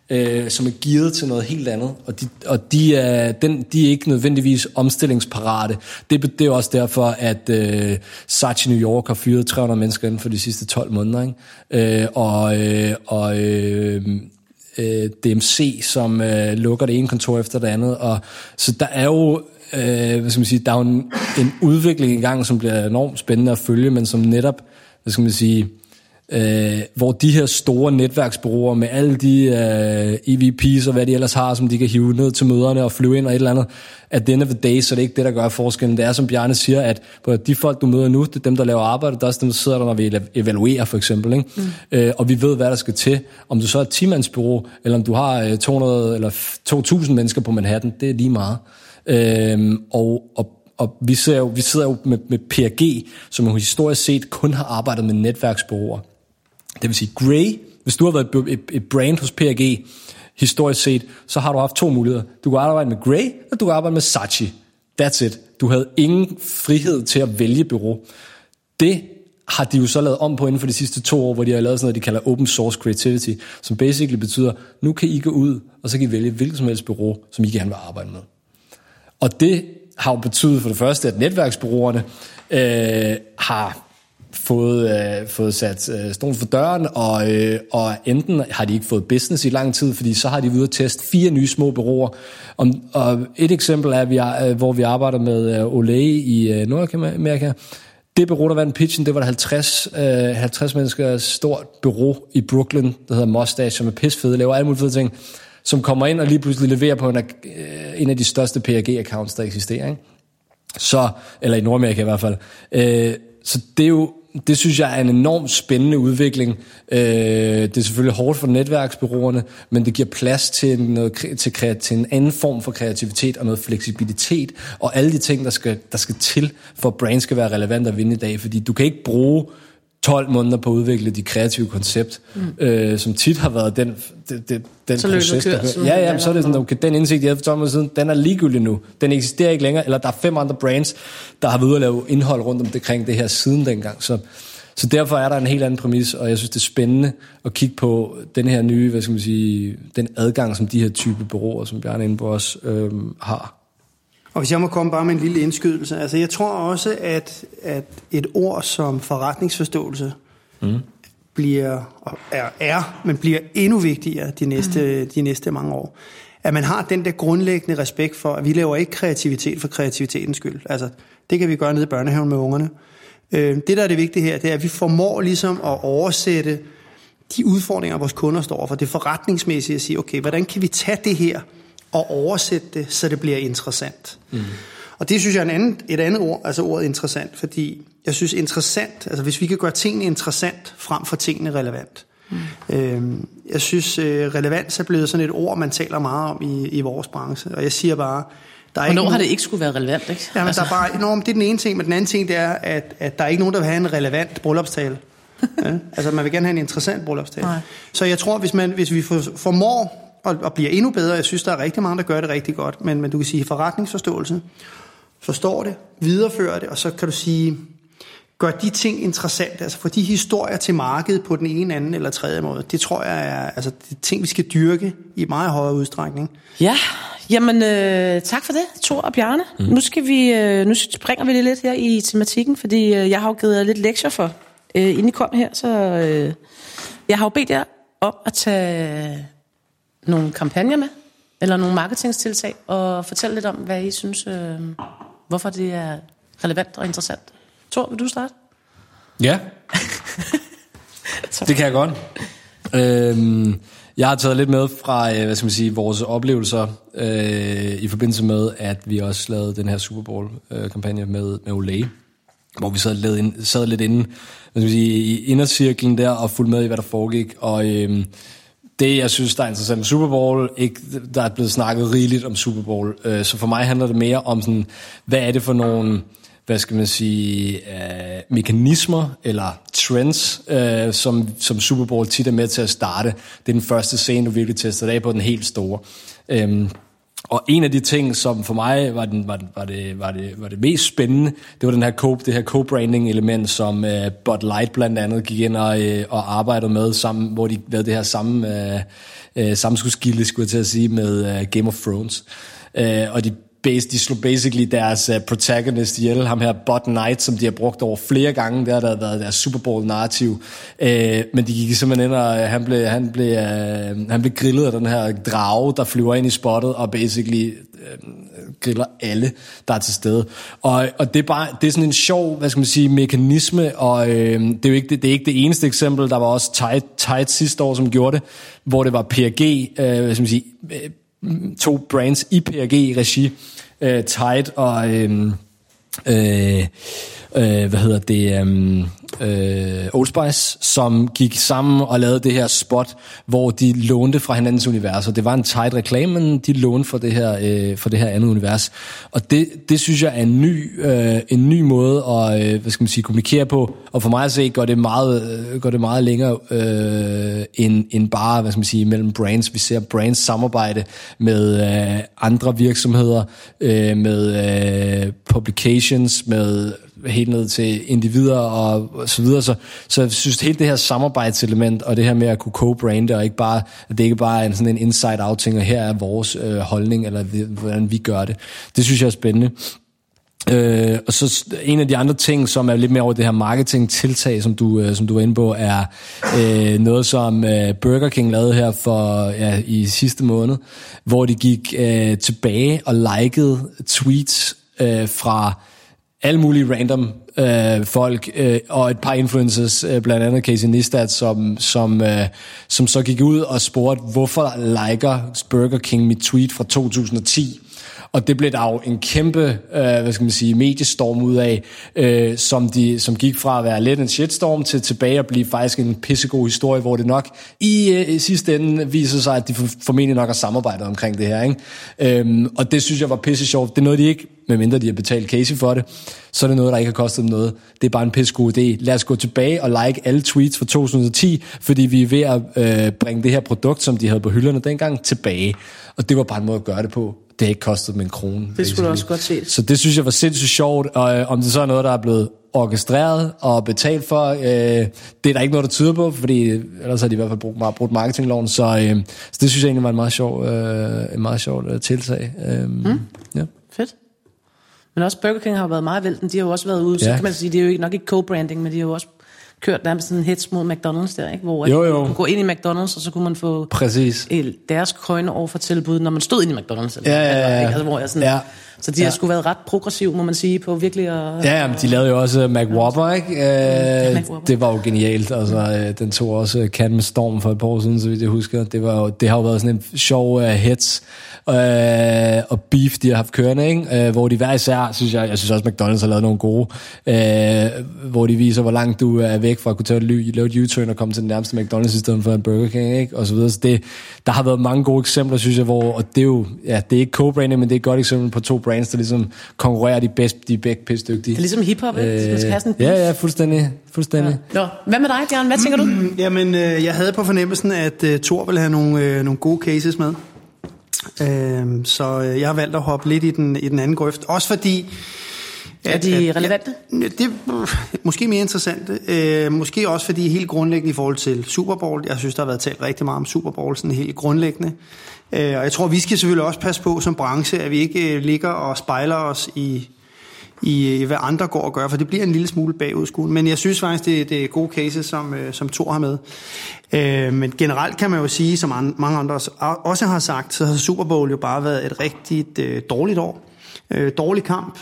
øh, som er gearet til noget helt andet, og de, og de, er, den, de er ikke nødvendigvis omstillingsparate. Det, det er også derfor, at øh, Saatchi New York har fyret 300 mennesker inden for de sidste 12 måneder, ikke? Øh, og, øh, og øh, øh, DMC, som øh, lukker det ene kontor efter det andet. Og, så der er jo, øh, hvad skal man sige, der er jo en, en udvikling i gang, som bliver enormt spændende at følge, men som netop, hvad skal man sige, øh, hvor de her store netværksbureauer med alle de øh, EVP's og hvad de ellers har, som de kan hive ned til møderne og flyve ind og et eller andet, at end of the day, så er det ikke det, der gør forskellen. Det er, som Bjarne siger, at de folk, du møder nu, det er dem, der laver arbejde, det er også dem, der sidder der, når vi evaluerer for eksempel. Ikke? Mm. Øh, og vi ved, hvad der skal til. Om du så er et 10 bureau, eller om du har øh, 200 eller 2.000 mennesker på Manhattan, det er lige meget. Øh, og, og og vi, ser jo, vi sidder jo med, med PRG, som jo historisk set kun har arbejdet med netværksbureauer. Det vil sige Grey, hvis du har været et, et, brand hos PRG, historisk set, så har du haft to muligheder. Du kan arbejde med Grey, og du kan arbejde med Saatchi. That's it. Du havde ingen frihed til at vælge bureau. Det har de jo så lavet om på inden for de sidste to år, hvor de har lavet sådan noget, de kalder open source creativity, som basically betyder, nu kan I gå ud, og så kan I vælge hvilket som helst bureau, som I gerne vil arbejde med. Og det har jo betydet for det første, at netværksbureauerne øh, har fået, øh, fået sat øh, stolen for døren, og, øh, og enten har de ikke fået business i lang tid, fordi så har de været teste fire nye små bureauer. Om, og et eksempel er, vi er, øh, hvor vi arbejder med øh, Olay i øh, Nordamerika. Det bureau, der vandt pitchen, det var et 50, øh, 50 mennesker stort bureau i Brooklyn, der hedder Mustache, som er pissfede, laver alle mulige fede ting, som kommer ind og lige pludselig leverer på en af, øh, en af de største PRG-accounts, der eksisterer. Ikke? Så, eller i Nordamerika i hvert fald. Øh, så det er jo det synes jeg er en enormt spændende udvikling. Øh, det er selvfølgelig hårdt for netværksbyråerne, men det giver plads til, noget, til, til en anden form for kreativitet og noget fleksibilitet, og alle de ting, der skal, der skal til, for at brand skal være relevant at vinde i dag. Fordi du kan ikke bruge 12 måneder på at udvikle de kreative koncept, mm. øh, som tit har været den, den, den, den så proces. Kører, der, ja, ja, så er det sådan, okay, den indsigt, jeg havde for 12 måneder siden, den er ligegyldig nu. Den eksisterer ikke længere, eller der er fem andre brands, der har været ude at lave indhold rundt om det, kring det her siden dengang. Så, så derfor er der en helt anden præmis, og jeg synes, det er spændende at kigge på den her nye, hvad skal man sige, den adgang, som de her type bureauer, som Bjarne inde på os, øh, har. Og hvis jeg må komme bare med en lille indskydelse, altså jeg tror også, at, at et ord som forretningsforståelse mm. bliver, er, er, men bliver endnu vigtigere de næste, mm. de næste mange år. At man har den der grundlæggende respekt for, at vi laver ikke kreativitet for kreativitetens skyld. Altså, det kan vi gøre nede i børnehaven med ungerne. Øh, det, der er det vigtige her, det er, at vi formår ligesom at oversætte de udfordringer, vores kunder står for. Det forretningsmæssige at sige, okay, hvordan kan vi tage det her og oversætte det, så det bliver interessant. Mm. Og det synes jeg er en anden, et andet ord, altså ordet interessant, fordi jeg synes interessant, altså hvis vi kan gøre tingene interessant frem for tingene relevant. Mm. Øhm, jeg synes, øh, relevans er blevet sådan et ord, man taler meget om i, i vores branche, og jeg siger bare, der er Hvornår ikke har det ikke skulle være relevant, ikke? Jamen, altså. der er bare, enormt, det er den ene ting, men den anden ting, det er, at, at der er ikke nogen, der vil have en relevant bryllupstale. ja? Altså, man vil gerne have en interessant bryllupstale. Nej. Så jeg tror, hvis, man, hvis vi formår og, og bliver endnu bedre. Jeg synes, der er rigtig mange, der gør det rigtig godt. Men, men du kan sige forretningsforståelse, forstår det, viderefører det, og så kan du sige, gør de ting interessante, altså få de historier til markedet på den ene, anden eller tredje måde. Det tror jeg er altså, det er ting, vi skal dyrke i meget højere udstrækning. Ja, jamen øh, tak for det, Thor og Bjarne. Mm. Nu, skal vi, øh, nu springer vi lidt her i tematikken, fordi øh, jeg har jo givet jer lidt lektier for, øh, inden I kom her, så øh, jeg har jo bedt jer om at tage nogle kampagner med, eller nogle marketingstiltag, og fortælle lidt om, hvad I synes, øh, hvorfor det er relevant og interessant. Tor, vil du starte? Ja, det kan jeg godt. Øhm, Jeg har taget lidt med fra, øh, hvad skal man sige, vores oplevelser øh, i forbindelse med, at vi også lavede den her Super Bowl-kampagne med, med Olay, hvor vi sad lidt, ind, sad lidt inde hvad skal man sige, i indercirklen der og fulgte med i, hvad der foregik. Og øh, det, jeg synes, der er interessant med Super Bowl, ikke, der er blevet snakket rigeligt om Super Bowl. Øh, så for mig handler det mere om, sådan, hvad er det for nogle hvad skal man sige, øh, mekanismer eller trends, øh, som, som Super Bowl tit er med til at starte. Det er den første scene, du virkelig tester af på den helt store. Øh, og en af de ting, som for mig var, den, var, var, det, var, det, var det mest spændende, det var den her co, det her co-branding element, som øh, Bud Light blandt andet gik ind og, øh, og arbejdede med, sammen, hvor de lavede det her samme, øh, øh, skulle skulle jeg til at sige, med øh, Game of Thrones. Øh, og de base, de slog basically deres uh, protagonist ihjel, ham her Bot Knight, som de har brugt over flere gange, der har der været deres Super Bowl narrativ. Uh, men de gik simpelthen ind, og øh, han blev, han, blev, uh, han blev grillet af den her drage, der flyver ind i spottet, og basically uh, griller alle, der er til stede. Og, og det er bare, det er sådan en sjov, hvad skal man sige, mekanisme, og uh, det er jo ikke det, det, er ikke det eneste eksempel, der var også tight, tight sidste år, som gjorde det, hvor det var PRG, uh, hvad skal man sige, to brands i PRG-regi, øh, Tide og... Øhm, øh, øh, øh, hvad hedder det, um, øh, Old Spice, som gik sammen og lavede det her spot, hvor de lånte fra hinandens universer. Det var en tight reklame, men de lånte for det her, øh, for det her andet univers. Og det, det synes jeg er en ny, øh, en ny måde at øh, hvad skal man sige, kommunikere på. Og for mig at se, går det meget, øh, går det meget længere øh, end, end bare hvad skal man sige, mellem brands. Vi ser brands samarbejde med øh, andre virksomheder, øh, med øh, publications, med helt ned til individer og, og så videre. Så, så jeg synes, hele det her samarbejdselement og det her med at kunne co-brande, og ikke bare, at det ikke bare er en, sådan en inside-out ting, og her er vores øh, holdning, eller hvordan vi gør det. Det synes jeg er spændende. Øh, og så en af de andre ting, som er lidt mere over det her marketing-tiltag, som du, øh, som du var inde på, er øh, noget, som øh, Burger King lavede her for ja, i sidste måned, hvor de gik øh, tilbage og likede tweets øh, fra alle mulige random øh, folk, øh, og et par influencers, øh, blandt andet Casey Neistat, som, som, øh, som så gik ud og spurgte, hvorfor liker Burger King mit tweet fra 2010? Og det blev der jo en kæmpe, øh, hvad skal man sige, mediestorm ud af, øh, som, de, som gik fra at være lidt en shitstorm til tilbage at blive faktisk en pissegod historie, hvor det nok i, øh, i sidste ende viser sig, at de formentlig nok har samarbejdet omkring det her. Ikke? Øhm, og det synes jeg var pisse sjovt. Det er noget, de ikke, medmindre de har betalt Casey for det, så er det noget, der ikke har kostet dem noget. Det er bare en pissegod idé. Lad os gå tilbage og like alle tweets fra 2010, fordi vi er ved at øh, bringe det her produkt, som de havde på hylderne dengang, tilbage. Og det var bare en måde at gøre det på det har ikke kostet mig en krone. Det skulle du også godt se. Så det synes jeg var sindssygt sjovt, og øh, om det så er noget, der er blevet orkestreret og betalt for, øh, det er der ikke noget, der tyder på, fordi ellers har de i hvert fald brugt, brugt marketingloven, så, øh, så det synes jeg egentlig var en meget sjov, øh, en meget sjov øh, tiltag. Øh, mm. ja. Fedt. Men også Burger King har været meget vælten. De har jo også været ude, ja. så kan man sige, det er jo nok ikke co-branding, men de har jo også kørt nærmest sådan en hits mod McDonald's der, ikke? hvor jo, jo. man kunne gå ind i McDonald's, og så kunne man få Præcis. Deres krøjne over for tilbud, når man stod ind i McDonald's. Eller, ja, ja, ja. Eller, altså, hvor jeg sådan, ja. Så de ja. har sgu været ret progressiv, må man sige, på virkelig at... Ja, men de lavede jo også Mac Whopper, ikke? Øh, ja, det var jo genialt. Altså, øh, den tog også med storm for et par år siden, så vidt jeg husker. Det, var jo, det har jo været sådan en sjov uh, hits uh, og beef, de har haft kørende, ikke? Uh, hvor de hver især, synes jeg, jeg synes også, McDonald's har lavet nogle gode, uh, hvor de viser, hvor langt du er væk fra at kunne tage et, lave et U-turn og komme til den nærmeste McDonald's i stedet for en Burger King, ikke? Og så videre. Så det, der har været mange gode eksempler, synes jeg, hvor, og det er jo, ja, det er ikke co-branding, men det er et godt eksempel på to brands, der ligesom konkurrerer de bedst, de begge pisse dygtige. Det er ligesom hiphop, ikke? Øh, skal have sådan ja, ja, fuldstændig. fuldstændig. Ja. Nå, hvad med dig, Bjørn? Hvad tænker du? Mm, jamen, øh, jeg havde på fornemmelsen, at øh, Thor ville have nogle, øh, nogle gode cases med. Øh, så øh, jeg har valgt at hoppe lidt i den, i den anden grøft. Også fordi... Er de at, relevante? Ja, det er måske mere interessante. Øh, måske også fordi helt grundlæggende i forhold til Super Bowl. Jeg synes, der har været talt rigtig meget om Super Bowl, sådan helt grundlæggende. Øh, og jeg tror, vi skal selvfølgelig også passe på som branche, at vi ikke øh, ligger og spejler os i, øh, i, hvad andre går og gør, for det bliver en lille smule bagudskudt. Men jeg synes faktisk, det, det er gode cases, som, øh, som Thor har med. men generelt kan man jo sige, som mange andre også har sagt, så har Super Bowl jo bare været et rigtig dårligt år. dårlig kamp,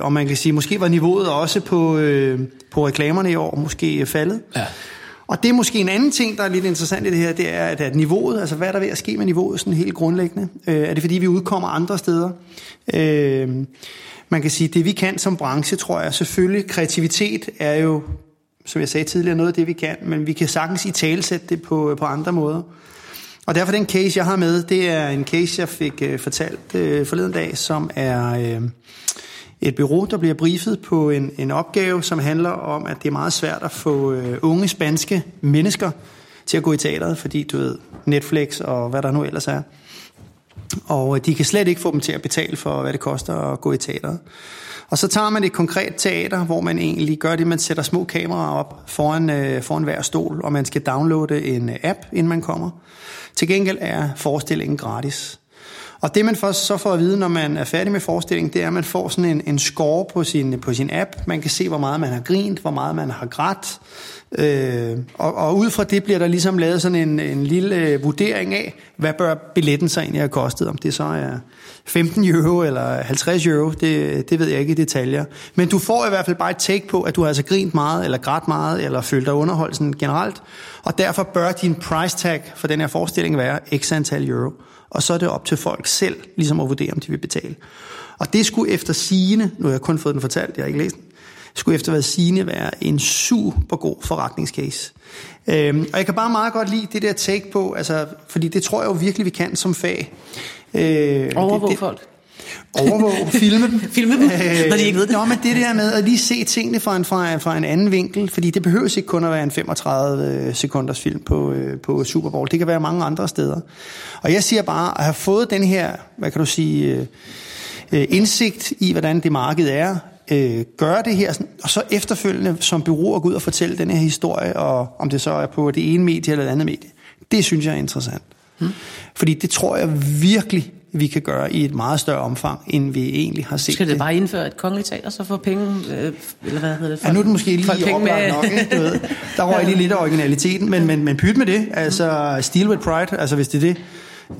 og man kan sige, måske var niveauet også på, på reklamerne i år måske faldet. Ja. Og det er måske en anden ting, der er lidt interessant i det her, det er, at, at niveauet, altså hvad er der ved at ske med niveauet sådan helt grundlæggende? Øh, er det fordi, vi udkommer andre steder? Øh, man kan sige, det vi kan som branche, tror jeg, selvfølgelig, kreativitet er jo, som jeg sagde tidligere, noget af det, vi kan, men vi kan sagtens i talesætte det på, øh, på andre måder. Og derfor den case, jeg har med, det er en case, jeg fik øh, fortalt øh, forleden dag, som er øh, et bureau, der bliver briefet på en, en opgave, som handler om, at det er meget svært at få øh, unge spanske mennesker til at gå i teateret, fordi du ved, Netflix og hvad der nu ellers er. Og øh, de kan slet ikke få dem til at betale for, hvad det koster at gå i teateret. Og så tager man et konkret teater, hvor man egentlig gør det, man sætter små kameraer op foran, øh, foran hver stol, og man skal downloade en øh, app, inden man kommer. Til gengæld er forestillingen gratis. Og det man først så får at vide, når man er færdig med forestillingen, det er, at man får sådan en, en score på sin, på sin app. Man kan se, hvor meget man har grint, hvor meget man har grædt. Øh, og, og ud fra det bliver der ligesom lavet sådan en, en lille øh, vurdering af, hvad bør billetten så egentlig have kostet. Om det så er 15 euro eller 50 euro, det, det ved jeg ikke i detaljer. Men du får i hvert fald bare et take på, at du har altså grint meget, eller grædt meget, eller følt dig underholdt sådan generelt. Og derfor bør din price tag for den her forestilling være x antal euro. Og så er det op til folk selv, ligesom at vurdere, om de vil betale. Og det skulle efter sigende, nu har jeg kun fået den fortalt, jeg har ikke læst den, skulle efter hvad sigende være en super god forretningscase. Øhm, og jeg kan bare meget godt lide det der take på, altså, fordi det tror jeg jo virkelig, vi kan som fag. Øh, Overvåg det, folk. Overvåge, filme dem. filme dem, øh, når de ikke ved det. Nå, men det der med at lige se tingene fra en, fra, fra en anden vinkel, fordi det behøver ikke kun at være en 35 øh, sekunders film på, øh, på Super Bowl. Det kan være mange andre steder. Og jeg siger bare, at have fået den her, hvad kan du sige, øh, indsigt i, hvordan det marked er, øh, gøre det her, og så efterfølgende som bureau at gå ud og fortælle den her historie, og om det så er på det ene medie eller det andet medie, det synes jeg er interessant. Hmm. Fordi det tror jeg virkelig vi kan gøre i et meget større omfang, end vi egentlig har set Skal det, det. bare indføre et kongeligt teater, så få penge, øh, eller hvad hedder det? Folk, ja, nu er det måske lige oplagt nok, ikke? Du ved. Der røg lige lidt af originaliteten, men, men, men pyt med det, altså steal with pride, altså hvis det er det,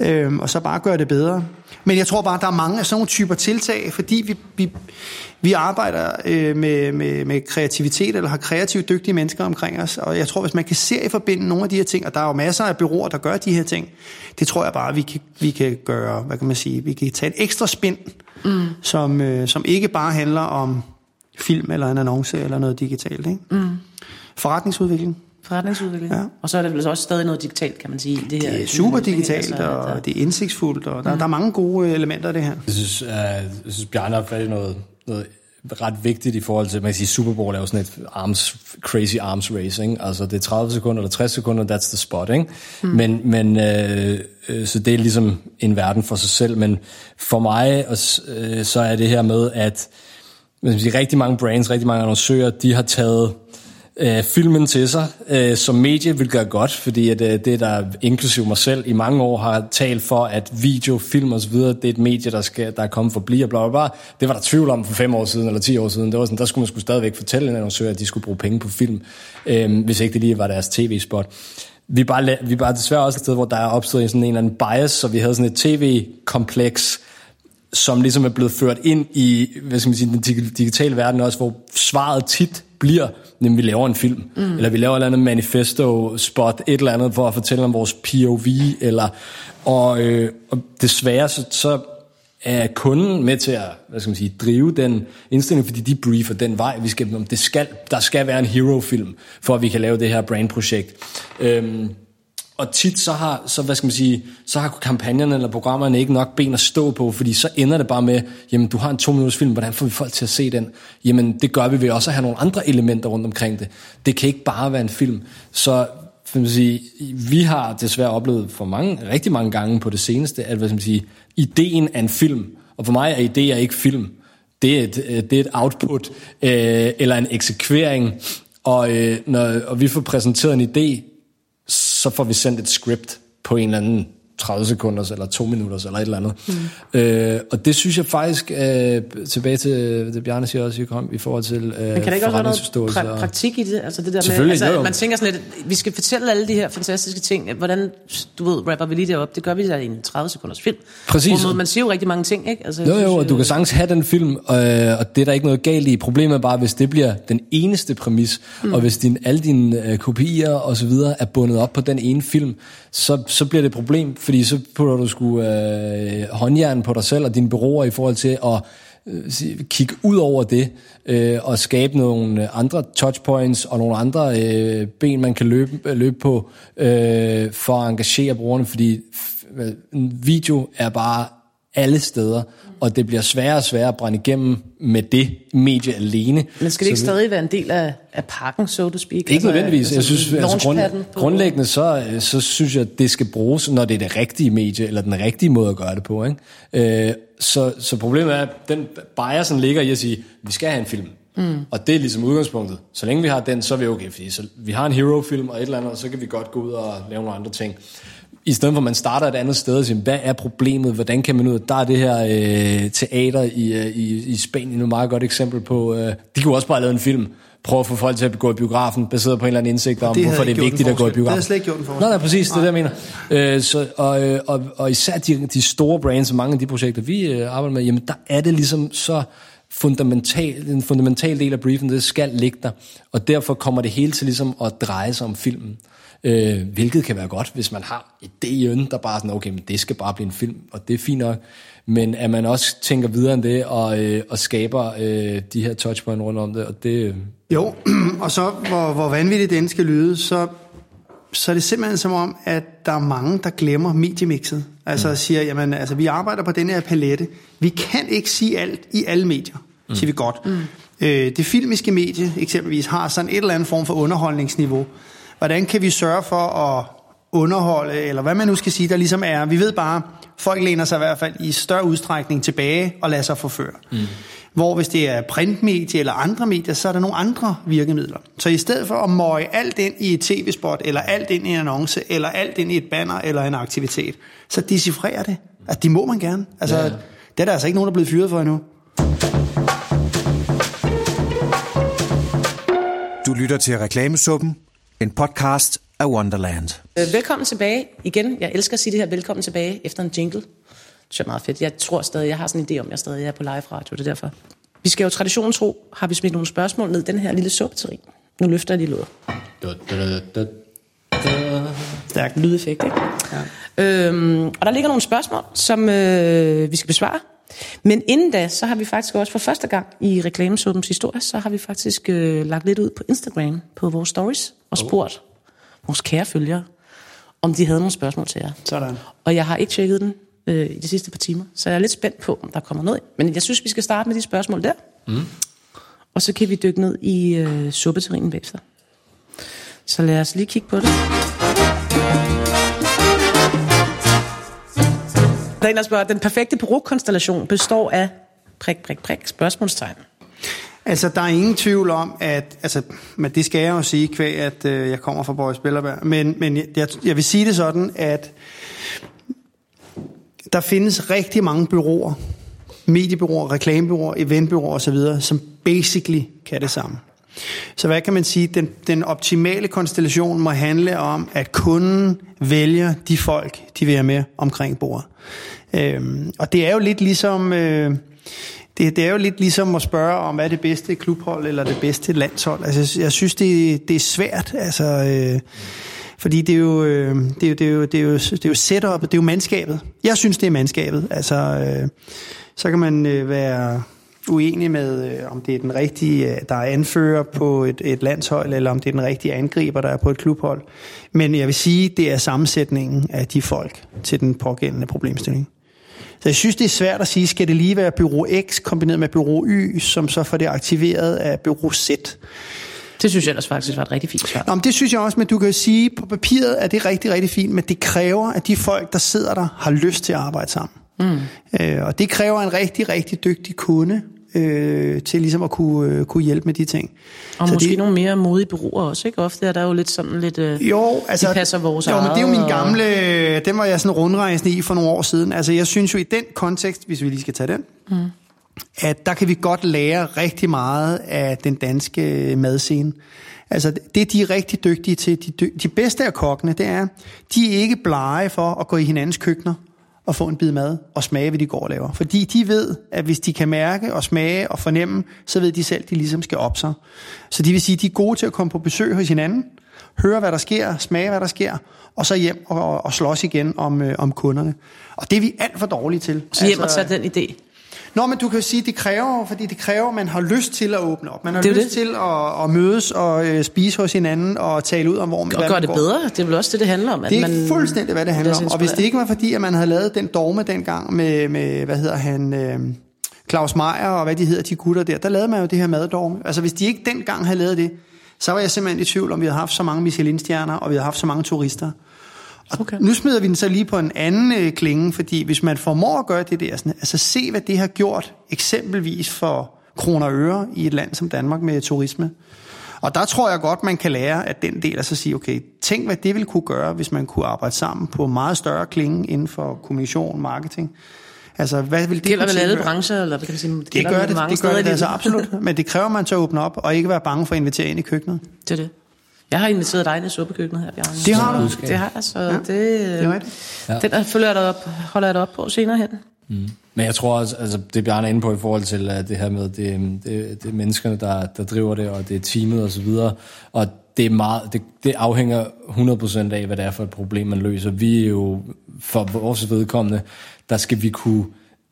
øhm, og så bare gøre det bedre. Men jeg tror bare, der er mange af sådan nogle typer tiltag, fordi vi, vi, vi arbejder øh, med, med, med kreativitet, eller har kreativt dygtige mennesker omkring os, og jeg tror, hvis man kan se i forbinde nogle af de her ting, og der er jo masser af byråer, der gør de her ting, det tror jeg bare, vi kan, vi kan gøre, hvad kan man sige, vi kan tage et ekstra spind, mm. som, øh, som ikke bare handler om film eller en annonce eller noget digitalt. Ikke? Mm. Forretningsudvikling forretningsudvikling. Ja. Og så er det vel også stadig noget digitalt, kan man sige. Det, her, det er super digitalt, altså, og der... det er indsigtsfuldt, og der, mm. der er mange gode elementer af det her. Jeg synes, uh, jeg synes Bjarne har fat i noget, noget ret vigtigt i forhold til, man kan sige, Super Bowl er jo sådan et arms, crazy arms race, ikke? Altså det er 30 sekunder eller 60 sekunder, that's the spot, ikke? Mm. Men, men øh, øh, så det er ligesom en verden for sig selv, men for mig, og, øh, så er det her med, at man sige, rigtig mange brands, rigtig mange annoncører, de har taget øh, filmen til sig, øh, som medie vil gøre godt, fordi at, øh, det, der inklusive mig selv i mange år har talt for, at video, film osv., det er et medie, der, skal, der er kommet for at blive, og bla, bla, bla. Det var der tvivl om for fem år siden, eller ti år siden. Det var sådan, der skulle man skulle stadigvæk fortælle en annoncør, at de skulle bruge penge på film, øh, hvis ikke det lige var deres tv-spot. Vi er, bare, vi er bare desværre også et sted, hvor der er opstået sådan en eller anden bias, så vi havde sådan et tv-kompleks, som ligesom er blevet ført ind i hvad skal man sige, den digitale verden også, hvor svaret tit bliver, at vi laver en film, mm. eller vi laver et eller andet manifesto-spot, et eller andet for at fortælle om vores POV, eller, og, øh, og desværre så, så er kunden med til at hvad skal man sige, drive den indstilling, fordi de briefer den vej, vi skal, det skal, der skal være en hero-film, for at vi kan lave det her brandprojekt. Øhm, og tit så har, så, hvad skal man sige, så har kampagnerne eller programmerne ikke nok ben at stå på, fordi så ender det bare med, jamen du har en to minutters film, hvordan får vi folk til at se den? Jamen det gør vi ved også at have nogle andre elementer rundt omkring det. Det kan ikke bare være en film. Så for man sige, vi har desværre oplevet for mange, rigtig mange gange på det seneste, at hvad skal man sige, ideen er en film, og for mig er idéer ikke film, det er et, øh, det er et output øh, eller en eksekvering, og, øh, når, og vi får præsenteret en idé, så får vi sendt et script på en eller anden 30 sekunder, eller to minutter, eller et eller andet. Mm. Øh, og det synes jeg faktisk, øh, tilbage til det Bjarne siger også, kom, i forhold til øh, Men kan der ikke også være noget pra- praktik i det? Altså det der med, altså, jo, man tænker sådan lidt, vi skal fortælle alle de her fantastiske ting. Hvordan, du ved, rapper vi lige det op? Det gør vi da i en 30 sekunders film. Præcis. Hvor man siger jo rigtig mange ting, ikke? Altså, jo, jo, og du kan sagtens have den film, øh, og det er der ikke noget galt i. Problemet er bare, hvis det bliver den eneste præmis, mm. og hvis din, alle dine øh, kopier og så videre er bundet op på den ene film, så, så bliver det et problem, fordi så putter du sgu øh, håndjern på dig selv og dine bureauer i forhold til at øh, kigge ud over det øh, og skabe nogle andre touchpoints og nogle andre øh, ben, man kan løbe, øh, løbe på øh, for at engagere brugerne, fordi en video er bare alle steder, og det bliver sværere og sværere at brænde igennem med det medie alene. Men skal det ikke så stadig være en del af, af pakken, so to speak? Ikke altså, nødvendigvis. Jeg synes, altså, grund, grundlæggende så, så synes jeg, at det skal bruges, når det er det rigtige medie, eller den rigtige måde at gøre det på. Ikke? Øh, så, så problemet er, at den biasen ligger i at sige, at vi skal have en film. Mm. Og det er ligesom udgangspunktet. Så længe vi har den, så er vi okay, fordi så, vi har en hero-film og et eller andet, og så kan vi godt gå ud og lave nogle andre ting i stedet for at man starter et andet sted og siger, hvad er problemet, hvordan kan man ud, der er det her øh, teater i, øh, i, i Spanien et meget godt eksempel på, øh, de kunne også bare lave en film, prøve at få folk til at gå i biografen, baseret på en eller anden indsigt om, det hvorfor det er vigtigt at gå i biografen. Det havde slet ikke gjort en forskel. Nej, nej, præcis, det er det, jeg mener. Øh, så, og, øh, og, og især de, de store brands, og mange af de projekter, vi øh, arbejder med, jamen der er det ligesom så fundamental, en fundamental del af briefen, det skal ligge der, og derfor kommer det hele til ligesom at dreje sig om filmen. Øh, hvilket kan være godt, hvis man har et det i ønden, der bare er sådan, okay, men det skal bare blive en film, og det er fint nok. Men at man også tænker videre end det, og, øh, og skaber øh, de her touchpoint rundt om det, og det... Øh. Jo, og så hvor, hvor vanvittigt den skal lyde, så, så er det simpelthen som om, at der er mange, der glemmer mediemixet. Altså mm. siger, jamen, altså, vi arbejder på den her palette. Vi kan ikke sige alt i alle medier, mm. siger vi godt. Mm. Øh, det filmiske medie eksempelvis har sådan et eller andet form for underholdningsniveau. Hvordan kan vi sørge for at underholde, eller hvad man nu skal sige, der ligesom er. Vi ved bare, folk læner sig i hvert fald i større udstrækning tilbage og lader sig forføre. Mm. Hvor hvis det er printmedie eller andre medier, så er der nogle andre virkemidler. Så i stedet for at møje alt ind i et tv-spot, eller alt ind i en annonce, eller alt ind i et banner eller en aktivitet, så decifrerer det. Altså, det må man gerne. Altså, ja. Det er der altså ikke nogen, der er blevet fyret for endnu. Du lytter til Reklamesuppen en podcast af Wonderland. Øh, velkommen tilbage igen. Jeg elsker at sige det her, velkommen tilbage efter en jingle. Det er meget fedt. Jeg tror stadig, jeg har sådan en idé om, at jeg stadig er på live radio, det er derfor. Vi skal jo traditionen tro, har vi smidt nogle spørgsmål ned den her lille suppeterin. Nu løfter jeg lige låget. Stærk lydeffekt, ikke? Ja. Øhm, og der ligger nogle spørgsmål, som øh, vi skal besvare. Men inden da, så har vi faktisk også for første gang i reklamesuppens historie, så har vi faktisk øh, lagt lidt ud på Instagram på vores stories og spurgt oh. vores kære følgere, om de havde nogle spørgsmål til jer. Sådan. Og jeg har ikke tjekket den øh, i de sidste par timer, så jeg er lidt spændt på, om der kommer noget. Men jeg synes, vi skal starte med de spørgsmål der. Mm. Og så kan vi dykke ned i øh, suppeterrinen bagefter. Så lad os lige kigge på det. Daniel spørger, den perfekte perukkonstellation består af prik, prik, prik, spørgsmålstegn. Altså, der er ingen tvivl om, at... Altså, men det skal jeg jo sige, kvæg, at øh, jeg kommer fra Boris Billerberg. Men, men jeg, jeg vil sige det sådan, at der findes rigtig mange byråer, mediebyråer, reklamebyråer, eventbyråer osv., som basically kan det samme. Så hvad kan man sige? Den, den optimale konstellation må handle om, at kunden vælger de folk, de vil have med omkring bordet. Øhm, og det er jo lidt ligesom... Øh, det, det er jo lidt ligesom at spørge om, hvad er det bedste klubhold eller det bedste landshold. Altså, jeg synes, det, det er svært, altså, øh, fordi det er, jo, øh, det, er jo, det, er jo, det, er jo, det er jo setup, det er jo mandskabet. Jeg synes, det er mandskabet. Altså, øh, så kan man øh, være uenig med, øh, om det er den rigtige, øh, der er anfører på et, et landshold, eller om det er den rigtige angriber, der er på et klubhold. Men jeg vil sige, det er sammensætningen af de folk til den pågældende problemstilling. Så jeg synes, det er svært at sige, skal det lige være bureau X kombineret med bureau Y, som så får det aktiveret af bureau Z. Det synes jeg ellers faktisk var et rigtig fint svar. Nå, men det synes jeg også, men du kan jo sige, på papiret er det rigtig, rigtig fint, men det kræver, at de folk, der sidder der, har lyst til at arbejde sammen. Mm. Øh, og det kræver en rigtig, rigtig dygtig kunde, øh, til ligesom at kunne, øh, kunne hjælpe med de ting. Og Så måske det- nogle mere modige bureauer også, ikke? Ofte er der jo lidt sådan lidt... Øh, Jo, altså, de passer vores jo, men det er jo min eget, og- gamle, den var jeg sådan rundrejsende i for nogle år siden. Altså jeg synes jo i den kontekst, hvis vi lige skal tage den, mm. at der kan vi godt lære rigtig meget af den danske madscene. Altså det, de er rigtig dygtige til, de, de bedste af kokkene, det er, de er ikke blege for at gå i hinandens køkkener og få en bid mad og smage, hvad de går og laver. Fordi de ved, at hvis de kan mærke og smage og fornemme, så ved de selv, at de ligesom skal op sig. Så det vil sige, at de er gode til at komme på besøg hos hinanden, høre, hvad der sker, smage, hvad der sker, og så hjem og, og slås igen om, øh, om kunderne. Og det er vi alt for dårlige til. Så hjem og tage den idé. Nå, men du kan jo sige, det kræver, fordi det kræver, at man har lyst til at åbne op. Man har lyst det. til at, at mødes og øh, spise hos hinanden og tale ud om, hvor man Og gøre det bedre. Det er vel også det, det handler om. At Det er man fuldstændig, hvad det handler om. Og hvis det ikke var fordi, at man havde lavet den dogme dengang med, med hvad hedder han, øh, Claus Meier og hvad de hedder, de gutter der, der lavede man jo det her maddogme. Altså hvis de ikke dengang havde lavet det, så var jeg simpelthen i tvivl om, vi havde haft så mange Michelin-stjerner, og vi havde haft så mange turister. Okay. nu smider vi den så lige på en anden øh, klinge, fordi hvis man formår at gøre det der, sådan, altså se hvad det har gjort, eksempelvis for kroner og øre i et land som Danmark med turisme. Og der tror jeg godt, man kan lære at den del, og så sige, okay, tænk hvad det ville kunne gøre, hvis man kunne arbejde sammen på meget større klinge inden for kommunikation, marketing. Altså, hvad vil det Det gælder vel alle brancher, eller hvad kan man sige? Det gælder gør vel det, mange det gør det altså absolut. Men det kræver, at man tør åbne op, og ikke være bange for at invitere ind i køkkenet. Det er det. Jeg har inviteret dig ind i suppekøkkenet her, Bjarne. Det har du. Det har jeg, så Ja, det, det er rigtigt. ja. den der følger jeg dig op, holder jeg dig op på senere hen. Men jeg tror også, altså det Bjarne er inde på i forhold til uh, det her med, det, det, det er menneskerne, der, der driver det, og det er teamet og så videre. Og det, er meget, det, det afhænger 100% af, hvad det er for et problem, man løser. Vi er jo, for vores vedkommende, der skal vi kunne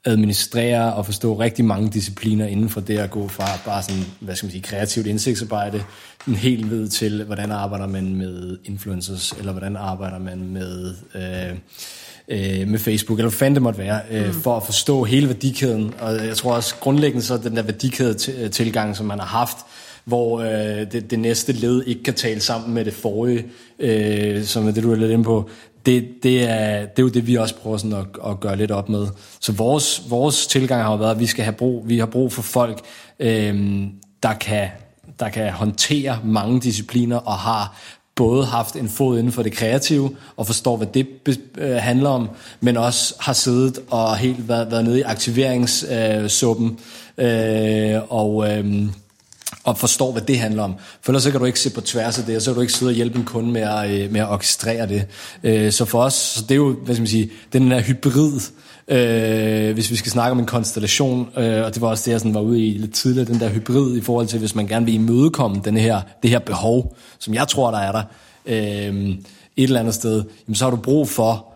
administrere og forstå rigtig mange discipliner inden for det at gå fra bare sådan, hvad skal man sige, kreativt indsigtsarbejde, en helt ved til, hvordan arbejder man med influencers, eller hvordan arbejder man med, øh, øh, med Facebook, eller hvad fanden det måtte være, øh, mm. for at forstå hele værdikæden. Og jeg tror også grundlæggende så den der værdikæde-tilgang, som man har haft, hvor øh, det, det næste led ikke kan tale sammen med det forrige, øh, som er det, du er lidt inde på, det, det, er, det er jo det, vi også prøver sådan at, at gøre lidt op med. Så vores, vores tilgang har jo været, at vi, skal have brug, vi har brug for folk, øh, der, kan, der kan håndtere mange discipliner og har både haft en fod inden for det kreative, og forstår, hvad det be- øh, handler om, men også har siddet og helt været, været nede i aktiveringssuppen, øh, og... Øh, og forstår, hvad det handler om. For ellers så kan du ikke se på tværs af det, og så kan du ikke sidde og hjælpe en kunde med at, øh, med at orkestrere det. Øh, så for os, så det er jo, hvad skal man sige, den her hybrid, øh, hvis vi skal snakke om en konstellation, øh, og det var også det, jeg sådan var ude i lidt tidligere, den der hybrid i forhold til, hvis man gerne vil imødekomme den her, det her behov, som jeg tror, der er der, øh, et eller andet sted, jamen, så har du brug for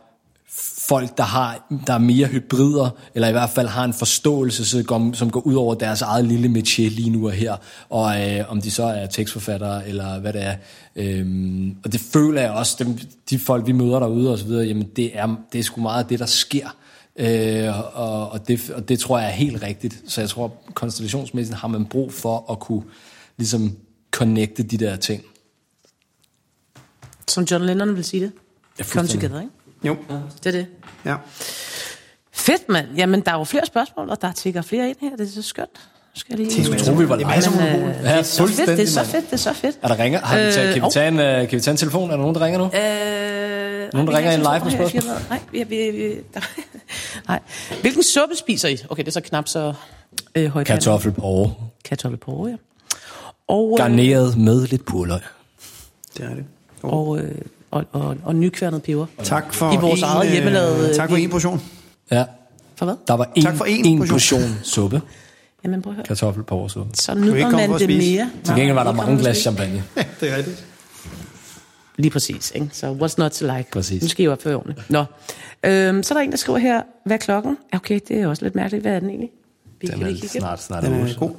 folk, der, har, der er mere hybrider, eller i hvert fald har en forståelse, som går, som går ud over deres eget lille métier lige nu og her, og øh, om de så er tekstforfattere, eller hvad det er. Øhm, og det føler jeg også, dem, de folk, vi møder derude og så videre, jamen det er, det er sgu meget det, der sker. Øh, og, og, det, og det tror jeg er helt rigtigt. Så jeg tror, konstellationsmæssigt har man brug for at kunne ligesom connecte de der ting. Som John Lennon vil sige det. Ja, Come together, ikke? Jo, Det er det. ja. Fedt, mand. Jamen, der er jo flere spørgsmål, og der tigger flere ind her. Det er så skønt. Nu Skal jeg lige... Jeg troede, vi var Det er live. af monopol. Ja, det er så fedt, det er så fedt, det er så fedt. Er der ringer? Har vi taget, kan, vi Øh, tage en, øh, kan vi tage en telefon? Er der nogen, der ringer nu? Øh, Nogen, der ringer har live med spørgsmål? Nej, vi, vi, vi, der, nej. Hvilken suppe spiser I? Okay, det er så knap så øh, højt. Kartoffelporre. Kartoffelporre, ja. Og, øh, Garneret med lidt purløg. Det er det. og, øh, og, og, og nykværnet peber. Tak for I vores en, eget hjemmelavede- Øh, tak for vi- en portion. Ja, For hvad? der var en, Tak for én en portion. portion suppe. Jamen, prøv at høre. Kartoffelporresuppe. Så nyder man det mere. Til gengæld var der mange glas champagne. det er rigtigt. Lige præcis, ikke? Så what's not to like? Præcis. Nu skal I jo opføre ordentligt. Nå. Øhm, så er der en, der skriver her, hvad er klokken? Ja, Okay, det er også lidt mærkeligt. Hvad er den egentlig? Vi Den er kigge. snart, snart Den er god.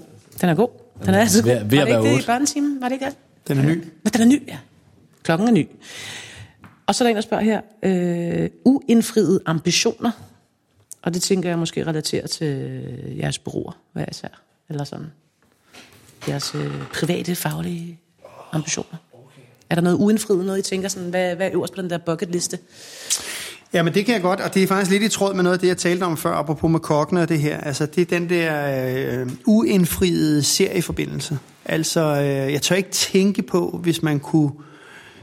Den er god. Den er altså god. ved- ved var at det ikke det i børnetimen? Var det ikke det? Den er ny. Men den er ny, ja. Klokken er ny. Og så er der en, der spørger her, øh, uindfriede ambitioner. Og det tænker jeg måske relaterer til jeres bureauer, hvad især. Eller sådan. Jeres øh, private, faglige ambitioner. Er der noget uindfriet, noget I tænker sådan, hvad, hvad er øverst på den der bucketliste? Ja, men det kan jeg godt, og det er faktisk lidt i tråd med noget af det, jeg talte om før, apropos med kokkene og det her. Altså, det er den der øh, uindfriede serieforbindelse. Altså, øh, jeg tør ikke tænke på, hvis man kunne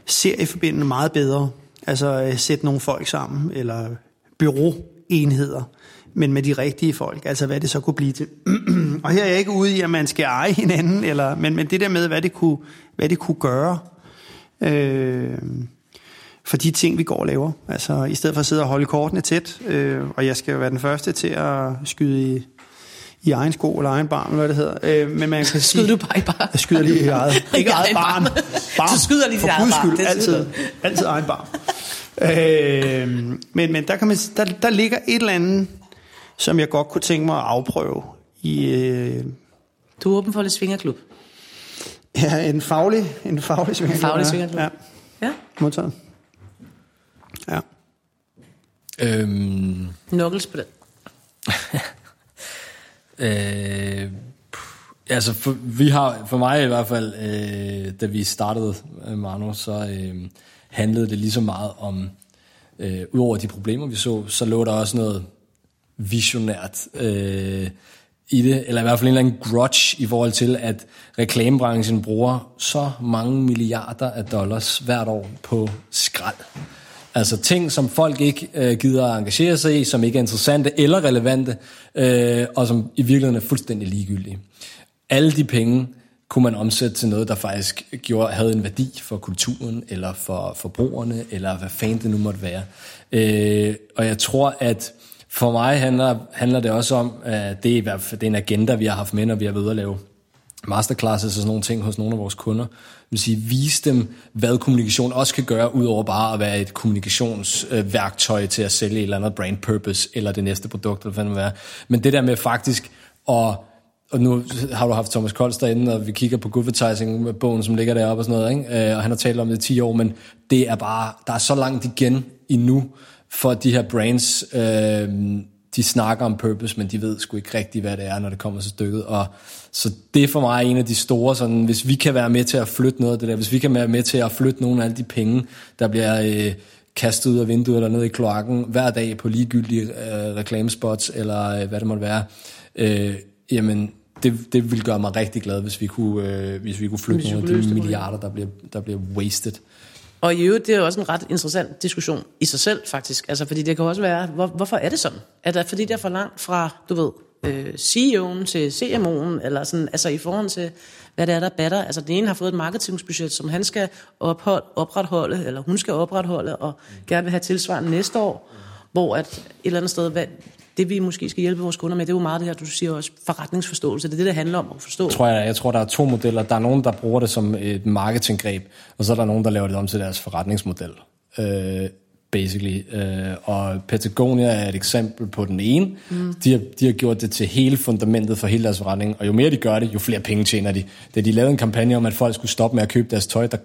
serieforbindende meget bedre. Altså, øh, sætte nogle folk sammen, eller byråenheder, men med de rigtige folk. Altså, hvad det så kunne blive til. og her er jeg ikke ude i, at man skal eje hinanden, eller, men, men det der med, hvad det kunne, hvad det kunne gøre. Øh, for de ting, vi går og laver. Altså, i stedet for at sidde og holde kortene tæt, øh, og jeg skal jo være den første til at skyde i, i egen sko eller egen barn, eller hvad det hedder. Øh, men man kan Skyder sige, du bare i bar? jeg skyder lige i eget, ikke I eget barn. barn. barn. Du skyder lige dit eget barn, skyld, det altid, altid egen barn. øh, men men der, kan man, der, der ligger et eller andet, som jeg godt kunne tænke mig at afprøve i øh, Du er åben for lidt svingerklub. ja, en faglig, en faglig svingerklub. faglig ja. svingerklub. Ja, Ja. modtaget. Ja. Øhm, Knuckles på den. Øh, altså, for, vi har, for mig i hvert fald, øh, da vi startede øh, Manu, så øh, handlede det lige så meget om, øh, udover de problemer, vi så, så lå der også noget visionært øh, i det, eller i hvert fald en eller anden grudge i forhold til, at reklamebranchen bruger så mange milliarder af dollars hvert år på skrald. Altså ting, som folk ikke øh, gider at engagere sig i, som ikke er interessante eller relevante, øh, og som i virkeligheden er fuldstændig ligegyldige. Alle de penge kunne man omsætte til noget, der faktisk gjorde, havde en værdi for kulturen, eller for forbrugerne, eller hvad fanden det nu måtte være. Øh, og jeg tror, at for mig handler, handler det også om, at det er, i hvert fald, det er en agenda, vi har haft med, når vi har været ude at lave masterclasses og sådan nogle ting hos nogle af vores kunder. Det vil sige, vise dem, hvad kommunikation også kan gøre, udover bare at være et kommunikationsværktøj til at sælge et eller andet brand purpose, eller det næste produkt, eller hvad det må være. Men det der med faktisk at og nu har du haft Thomas Kolds derinde, og vi kigger på Goodvertising-bogen, som ligger deroppe og sådan noget, ikke? Øh, og han har talt om det i 10 år, men det er bare, der er så langt igen endnu, for de her brands, øh, de snakker om purpose, men de ved sgu ikke rigtigt, hvad det er, når det kommer til stykket. Og så det er for mig en af de store, sådan, hvis vi kan være med til at flytte noget af det der, hvis vi kan være med til at flytte nogle af alle de penge, der bliver øh, kastet ud af vinduet eller ned i kloakken hver dag på ligegyldige øh, reklamespots, eller øh, hvad det måtte være, øh, jamen det, det ville gøre mig rigtig glad, hvis vi kunne, øh, hvis vi kunne flytte Hvis vi nogle af de milliarder, der bliver, der bliver wasted. Og i øvrigt, det er jo også en ret interessant diskussion i sig selv, faktisk. Altså, fordi det kan også være, hvor, hvorfor er det sådan? Er det fordi, det er for langt fra, du ved, øh, CEO'en til CMO'en, eller sådan, altså i forhold til, hvad det er, der batter. Altså, den ene har fået et marketingsbudget, som han skal ophold, opretholde, eller hun skal opretholde, og gerne vil have tilsvarende næste år, hvor at et eller andet sted, hvad, det vi måske skal hjælpe vores kunder med, det er jo meget det her, du siger også, forretningsforståelse. Det er det, det handler om at forstå. tror jeg, jeg tror, der er to modeller. Der er nogen, der bruger det som et marketinggreb, og så er der nogen, der laver det om til deres forretningsmodel. Øh, basically. Øh, og Patagonia er et eksempel på den ene. Mm. De, har, de har gjort det til hele fundamentet for hele deres forretning, og jo mere de gør det, jo flere penge tjener de. Da de lavede en kampagne om, at folk skulle stoppe med at købe deres tøj, der,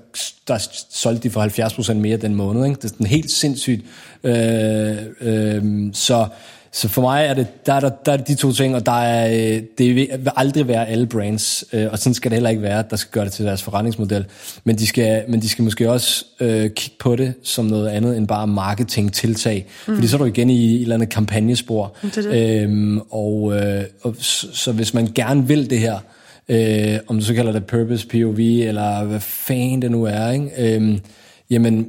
der solgte de for 70% mere den måned. Ikke? Det er sådan helt sindssygt. Øh, øh, så så for mig er det, der er, der, der er de to ting, og der er, øh, det vil aldrig være alle brands, øh, og sådan skal det heller ikke være, der skal gøre det til deres forretningsmodel. Men de skal, men de skal måske også øh, kigge på det som noget andet end bare marketing-tiltag. Mm. Fordi så er du igen i et eller andet kampagnespor. Det er det. Øhm, og, øh, og så, så hvis man gerne vil det her, øh, om du så kalder det purpose, POV, eller hvad fanden det nu er, ikke? Øh, jamen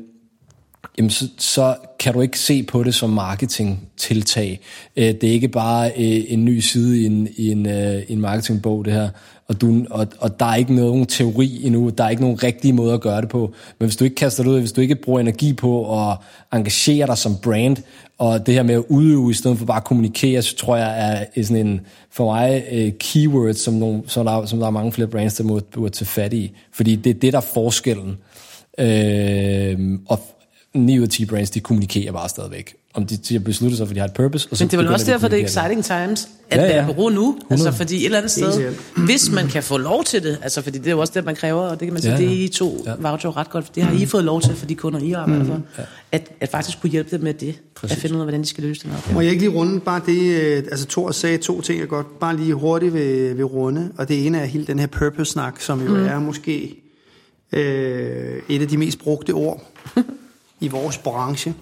jamen så, så kan du ikke se på det som marketingtiltag. Øh, det er ikke bare øh, en ny side i en, i en, i en marketingbog, det her. Og, du, og, og der er ikke nogen teori endnu, der er ikke nogen rigtige måde at gøre det på. Men hvis du ikke kaster det ud, hvis du ikke bruger energi på at engagere dig som brand, og det her med at udøve i stedet for bare at kommunikere, så tror jeg er sådan en, for mig, keyword, som, nogle, som, der, som der er mange flere brands, der må, må tage fat i. Fordi det er det, der er forskellen. Øh, og 9 ud af 10 brands, de kommunikerer bare stadigvæk. Om de, de har besluttet sig, for de har et purpose. Og så Men det er vel også de derfor, det er exciting times, at Ja, ja, ja. ja. være bureau nu. 100. Altså, fordi et eller andet sted, hvis man kan få lov til det, altså fordi det er jo også det, man kræver, og det kan man sige, Ja, ja, ja. det er I to Ja. ja. voucher ret godt, for det har I fået lov til for de kunder, I arbejder for, at, at faktisk kunne hjælpe dem med det, Præcis. at finde ud af, hvordan de skal løse den her Må jeg ikke lige runde bare det, øh, altså Thor sagde to ting, jeg godt bare lige hurtigt vil, vil runde, og det ene er hele den her purpose-snak, som jo mm. er måske øh, et af de mest brugte ord i vores branche.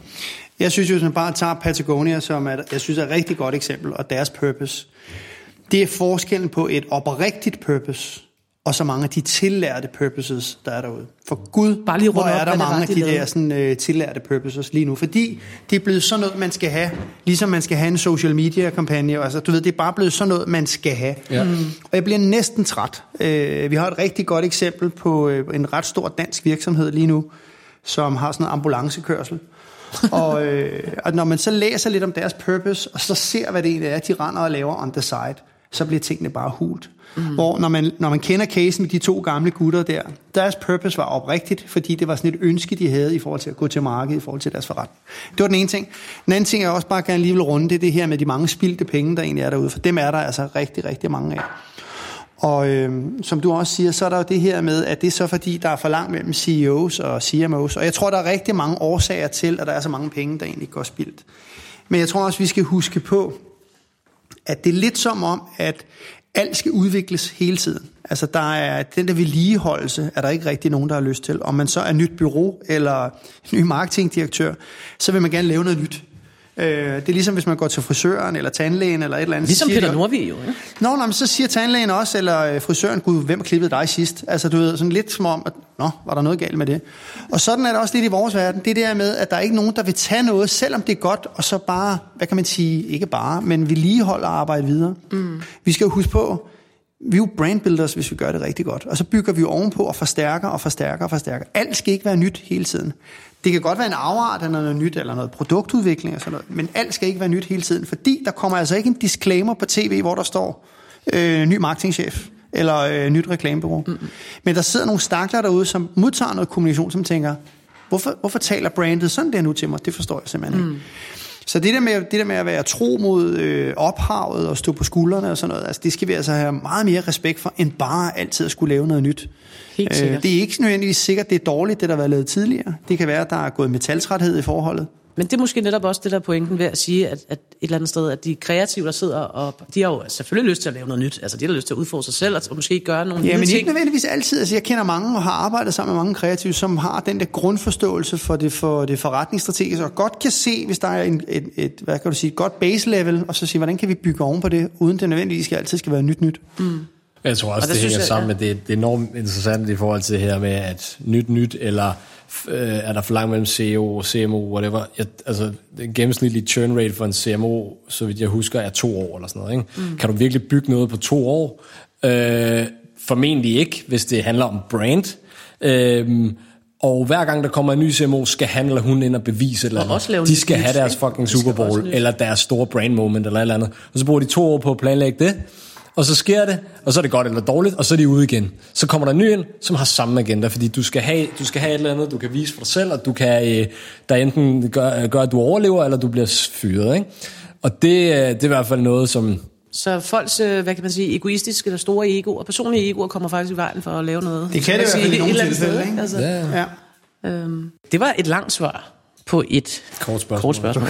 Jeg synes jo, hvis man bare tager Patagonia, som er, jeg synes er et rigtig godt eksempel, og deres purpose, det er forskellen på et oprigtigt purpose, og så mange af de tillærte purposes, der er derude. For Gud, Bare lige hvor er op, der mange af de de der sådan, øh, tillærte purposes lige nu. Fordi det er blevet sådan noget, man skal have. Ligesom man skal have en social media kampagne. Altså, du ved, det er bare blevet sådan noget, man skal have. Ja. Mm. Og jeg bliver næsten træt. Øh, vi har et rigtig godt eksempel på øh, en ret stor dansk virksomhed lige nu, som har sådan noget ambulancekørsel. og, øh, og når man så læser lidt om deres purpose, og så ser, hvad det egentlig er, de render og laver on the side, så bliver tingene bare hult. Mm. Hvor når man, når man kender casen med de to gamle gutter der, deres purpose var oprigtigt, fordi det var sådan et ønske, de havde i forhold til at gå til markedet, i forhold til deres forretning. Det var den ene ting. Den anden ting, jeg også bare gerne lige vil runde, det er det her med de mange spildte penge, der egentlig er derude, for dem er der altså rigtig, rigtig mange af. Og øh, som du også siger, så er der jo det her med, at det er så fordi, der er for langt mellem CEOs og CMOs. Og jeg tror, der er rigtig mange årsager til, at der er så mange penge, der egentlig går spildt. Men jeg tror også, vi skal huske på, at det er lidt som om, at alt skal udvikles hele tiden. Altså der er den der vedligeholdelse, er der ikke rigtig nogen, der har lyst til. Om man så er nyt bureau eller ny marketingdirektør, så vil man gerne lave noget nyt. Øh, det er ligesom, hvis man går til frisøren eller tandlægen eller et eller andet. Ligesom Peter Nordvig jo, ikke? Nå, nå, men så siger tandlægen også, eller øh, frisøren, gud, hvem klippede dig sidst? Altså, du ved, sådan lidt som om, at, nå, var der noget galt med det? Og sådan er det også lidt i vores verden. Det der med, at der er ikke nogen, der vil tage noget, selvom det er godt, og så bare, hvad kan man sige, ikke bare, men vedligeholde og arbejde videre. Mm. Vi skal jo huske på, vi er jo brandbuilders, hvis vi gør det rigtig godt. Og så bygger vi ovenpå og forstærker og forstærker og forstærker. Alt skal ikke være nyt hele tiden. Det kan godt være en afart af noget nyt, eller noget produktudvikling og sådan noget, men alt skal ikke være nyt hele tiden, fordi der kommer altså ikke en disclaimer på tv, hvor der står øh, ny marketingchef eller øh, nyt reklamebureau. Mm-hmm. Men der sidder nogle stakler derude, som modtager noget kommunikation, som tænker, hvorfor, hvorfor taler brandet sådan der nu til mig? Det forstår jeg simpelthen mm. Så det der, med, det der med at være tro mod øh, ophavet og stå på skuldrene og sådan noget, altså, det skal vi altså have meget mere respekt for, end bare altid at skulle lave noget nyt. Helt sikkert. det er ikke nødvendigvis sikkert, det er dårligt, det der har været lavet tidligere. Det kan være, at der er gået metaltræthed i forholdet. Men det er måske netop også det der er pointen ved at sige, at, at et eller andet sted, at de kreative, der sidder og... De har jo selvfølgelig lyst til at lave noget nyt. Altså, de har lyst til at udfordre sig selv, og måske gøre nogle Ja, nye men ting. ikke nødvendigvis altid. Altså, jeg kender mange og har arbejdet sammen med mange kreative, som har den der grundforståelse for det, for det forretningsstrategiske, og godt kan se, hvis der er en, et, et, hvad kan du sige, et godt base level, og så sige, hvordan kan vi bygge oven på det, uden det nødvendigvis skal, altid skal være nyt nyt. Mm. Jeg tror også, Og det hænger jeg- sammen med, det, det er enormt interessant i forhold til det her med, at nyt nyt, eller øh, er der for langt mellem CEO og CMO, whatever. Jeg, altså, den gennemsnitlige churn rate for en CMO, så vidt jeg husker, er to år eller sådan noget. Ikke? Mm. Kan du virkelig bygge noget på to år? Øh, formentlig ikke, hvis det handler om brand. Øh, og hver gang der kommer en ny CMO, skal han eller hun ind og bevise et eller andet. De skal have deres fucking Super Bowl, eller deres store brand moment, eller et eller andet. Og så bruger de to år på at planlægge det, og så sker det, og så er det godt eller dårligt, og så er de ude igen. Så kommer der en ny ind, som har samme agenda, fordi du skal have, du skal have et eller andet, du kan vise for dig selv, og du kan, øh, der enten gør, gør, at du overlever, eller du bliver fyret. Ikke? Og det, øh, det er i hvert fald noget, som... Så folks, øh, hvad kan man sige, egoistiske eller store egoer, personlige egoer, kommer faktisk i vejen for at lave noget. Det kan det i hvert fald i nogle tilfælde, ikke? Altså, Ja, Ja. øhm, det var et langt svar på et kort spørgsmål. kort spørgsmål.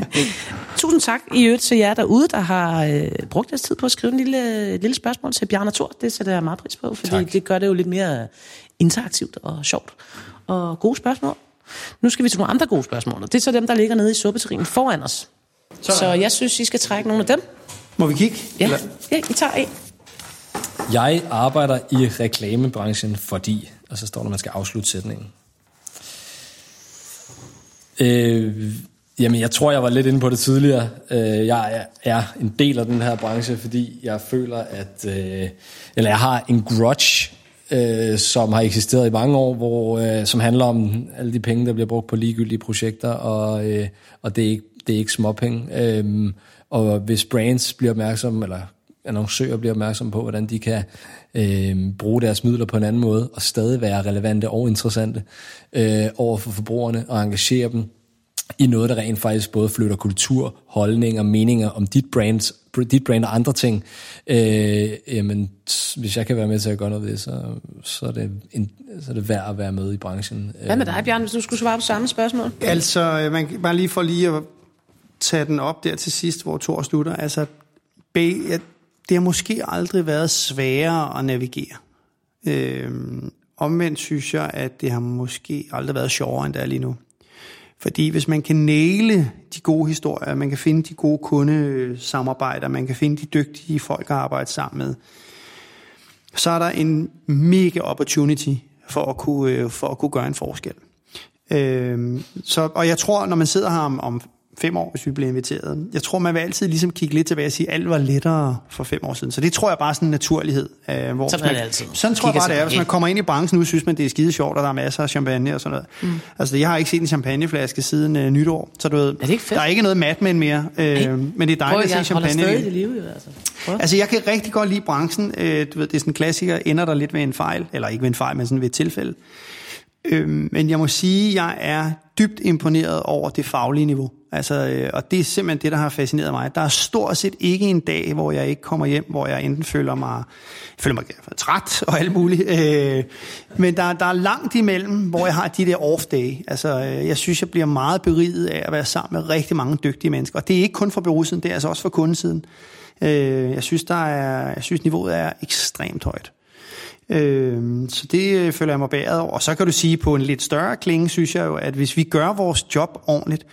Tusind tak i øvrigt til jer derude, der har øh, brugt jeres tid på at skrive en lille, lille spørgsmål til Bjarne Thor. Det sætter jeg meget pris på, fordi Tak. det gør det jo lidt mere interaktivt og sjovt. Og gode spørgsmål. Nu skal vi til nogle andre gode spørgsmål. og Det er så dem, der ligger nede i suppeterrinen foran os. Så, så jeg synes, I skal trække nogle af dem. Må vi kigge? Ja, Eller- ja I tager en. Jeg arbejder i reklamebranchen, fordi... Og så står der, at man skal afslutte sætningen. Øh, jamen, jeg tror, jeg var lidt inde på det tidligere. Øh, jeg er, en del af den her branche, fordi jeg føler, at... Øh, eller jeg har en grudge, øh, som har eksisteret i mange år, hvor, øh, som handler om alle de penge, der bliver brugt på ligegyldige projekter, og, øh, og det, er ikke, det er ikke småpenge. Øh, og hvis brands bliver opmærksomme, eller annoncører bliver opmærksomme på, hvordan de kan øh, bruge deres midler på en anden måde, og stadig være relevante og interessante øh, over for forbrugerne, og engagere dem i noget, der rent faktisk både flytter kultur, holdninger, meninger om dit brand, dit brand og andre ting. Øh, jamen, hvis jeg kan være med til at gøre noget ved det, så, så, er det en, så er det værd at være med i branchen. Hvad med dig, Bjarne, hvis du skulle svare på samme spørgsmål? Altså, øh, man, kan- bare lige for lige at tage den op der til sidst, hvor Thor slutter. Altså, B, ja, det har måske aldrig været sværere at navigere. Øhm, omvendt synes jeg, at det har måske aldrig været sjovere, end det er lige nu. Fordi hvis man kan næle de gode historier, man kan finde de gode kundesamarbejder, man kan finde de dygtige folk at arbejde sammen med, så er der en mega opportunity for at kunne, øh, for at kunne gøre en forskel. Øhm, så, og jeg tror, når man sidder her om, om fem år, hvis vi bliver inviteret. Jeg tror, man vil altid ligesom kigge lidt tilbage og sige, at alt var lettere for fem år siden. Så det tror jeg bare er sådan en naturlighed. Øh, hvor sådan man, er det altid. Sådan tror jeg Kigger bare, det er. Hvis man kommer ind i branchen nu, synes man, det er skide sjovt, og der er masser af champagne og sådan noget. Mm. Altså, jeg har ikke set en champagneflaske siden øh, nytår. Så du ved, det ikke fedt? der er ikke noget Mad Men mere, øh, men det er Prøv, dejligt jeg at se champagne. stadig igen. det liv, jo, altså. Prøv. Altså, jeg kan rigtig godt lide branchen. Øh, du ved, det er sådan en klassiker, ender der lidt ved en fejl, eller ikke ved en fejl, men sådan ved et tilfælde. Øh, men jeg må sige, at jeg er dybt imponeret over det faglige niveau. Altså, øh, og det er simpelthen det, der har fascineret mig. Der er stort set ikke en dag, hvor jeg ikke kommer hjem, hvor jeg enten føler mig, føler mig træt og alt muligt. Øh, men der, der er langt imellem, hvor jeg har de der off-day. Altså, øh, jeg synes, jeg bliver meget beriget af at være sammen med rigtig mange dygtige mennesker. Og det er ikke kun for bureausiden, det er altså også for kundesiden. Øh, jeg synes, der er, jeg synes, niveauet er ekstremt højt. Øh, så det øh, føler jeg mig bæret over. Og så kan du sige, på en lidt større klinge, synes jeg jo, at hvis vi gør vores job ordentligt,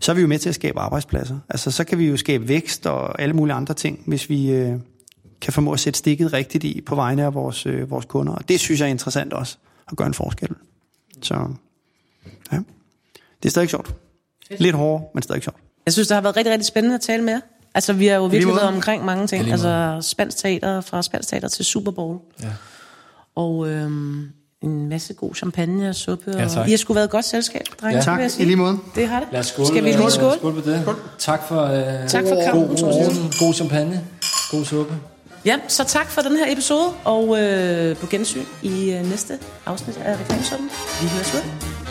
så er vi jo med til at skabe arbejdspladser. Altså, så kan vi jo skabe vækst og alle mulige andre ting, hvis vi øh, kan formå at sætte stikket rigtigt i på vegne af vores, øh, vores kunder. Og det synes jeg er interessant også, at gøre en forskel. Så ja, det er stadig sjovt. Lidt hårdere, men stadig sjovt. Jeg synes, det har været rigtig, rigtig spændende at tale med jer. Altså, vi har jo virkelig været omkring mange ting. Altså, spansk teater, fra spansk teater til Super Bowl. Ja. Og øhm, en masse god champagne og suppe. Ja, og tak. I har sgu været et godt selskab, drenge. Ja. Tak, jeg i sige. lige måde. Det har det. Lad os skåle. Skal vi lige skåle? Skål på det. Tak for, øh, Tak for kampen, god, god, god champagne. God suppe. Ja, så tak for den her episode, og øh, på gensyn i øh, næste afsnit af Reklamesønnen. Vi høres ved.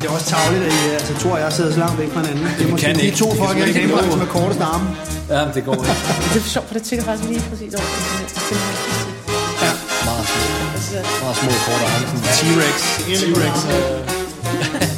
Det er også tavligt, at I, altså, Thor og jeg sidder så langt væk fra hinanden. Det er måske kan de ikke. to kan folk, jeg gå. er kortest arme. Ja, det går ikke. Det er sjovt, for det tænker faktisk lige præcis over det her. Det er Ja. Meget små, Altså, meget små korte arme. T-Rex. T-Rex.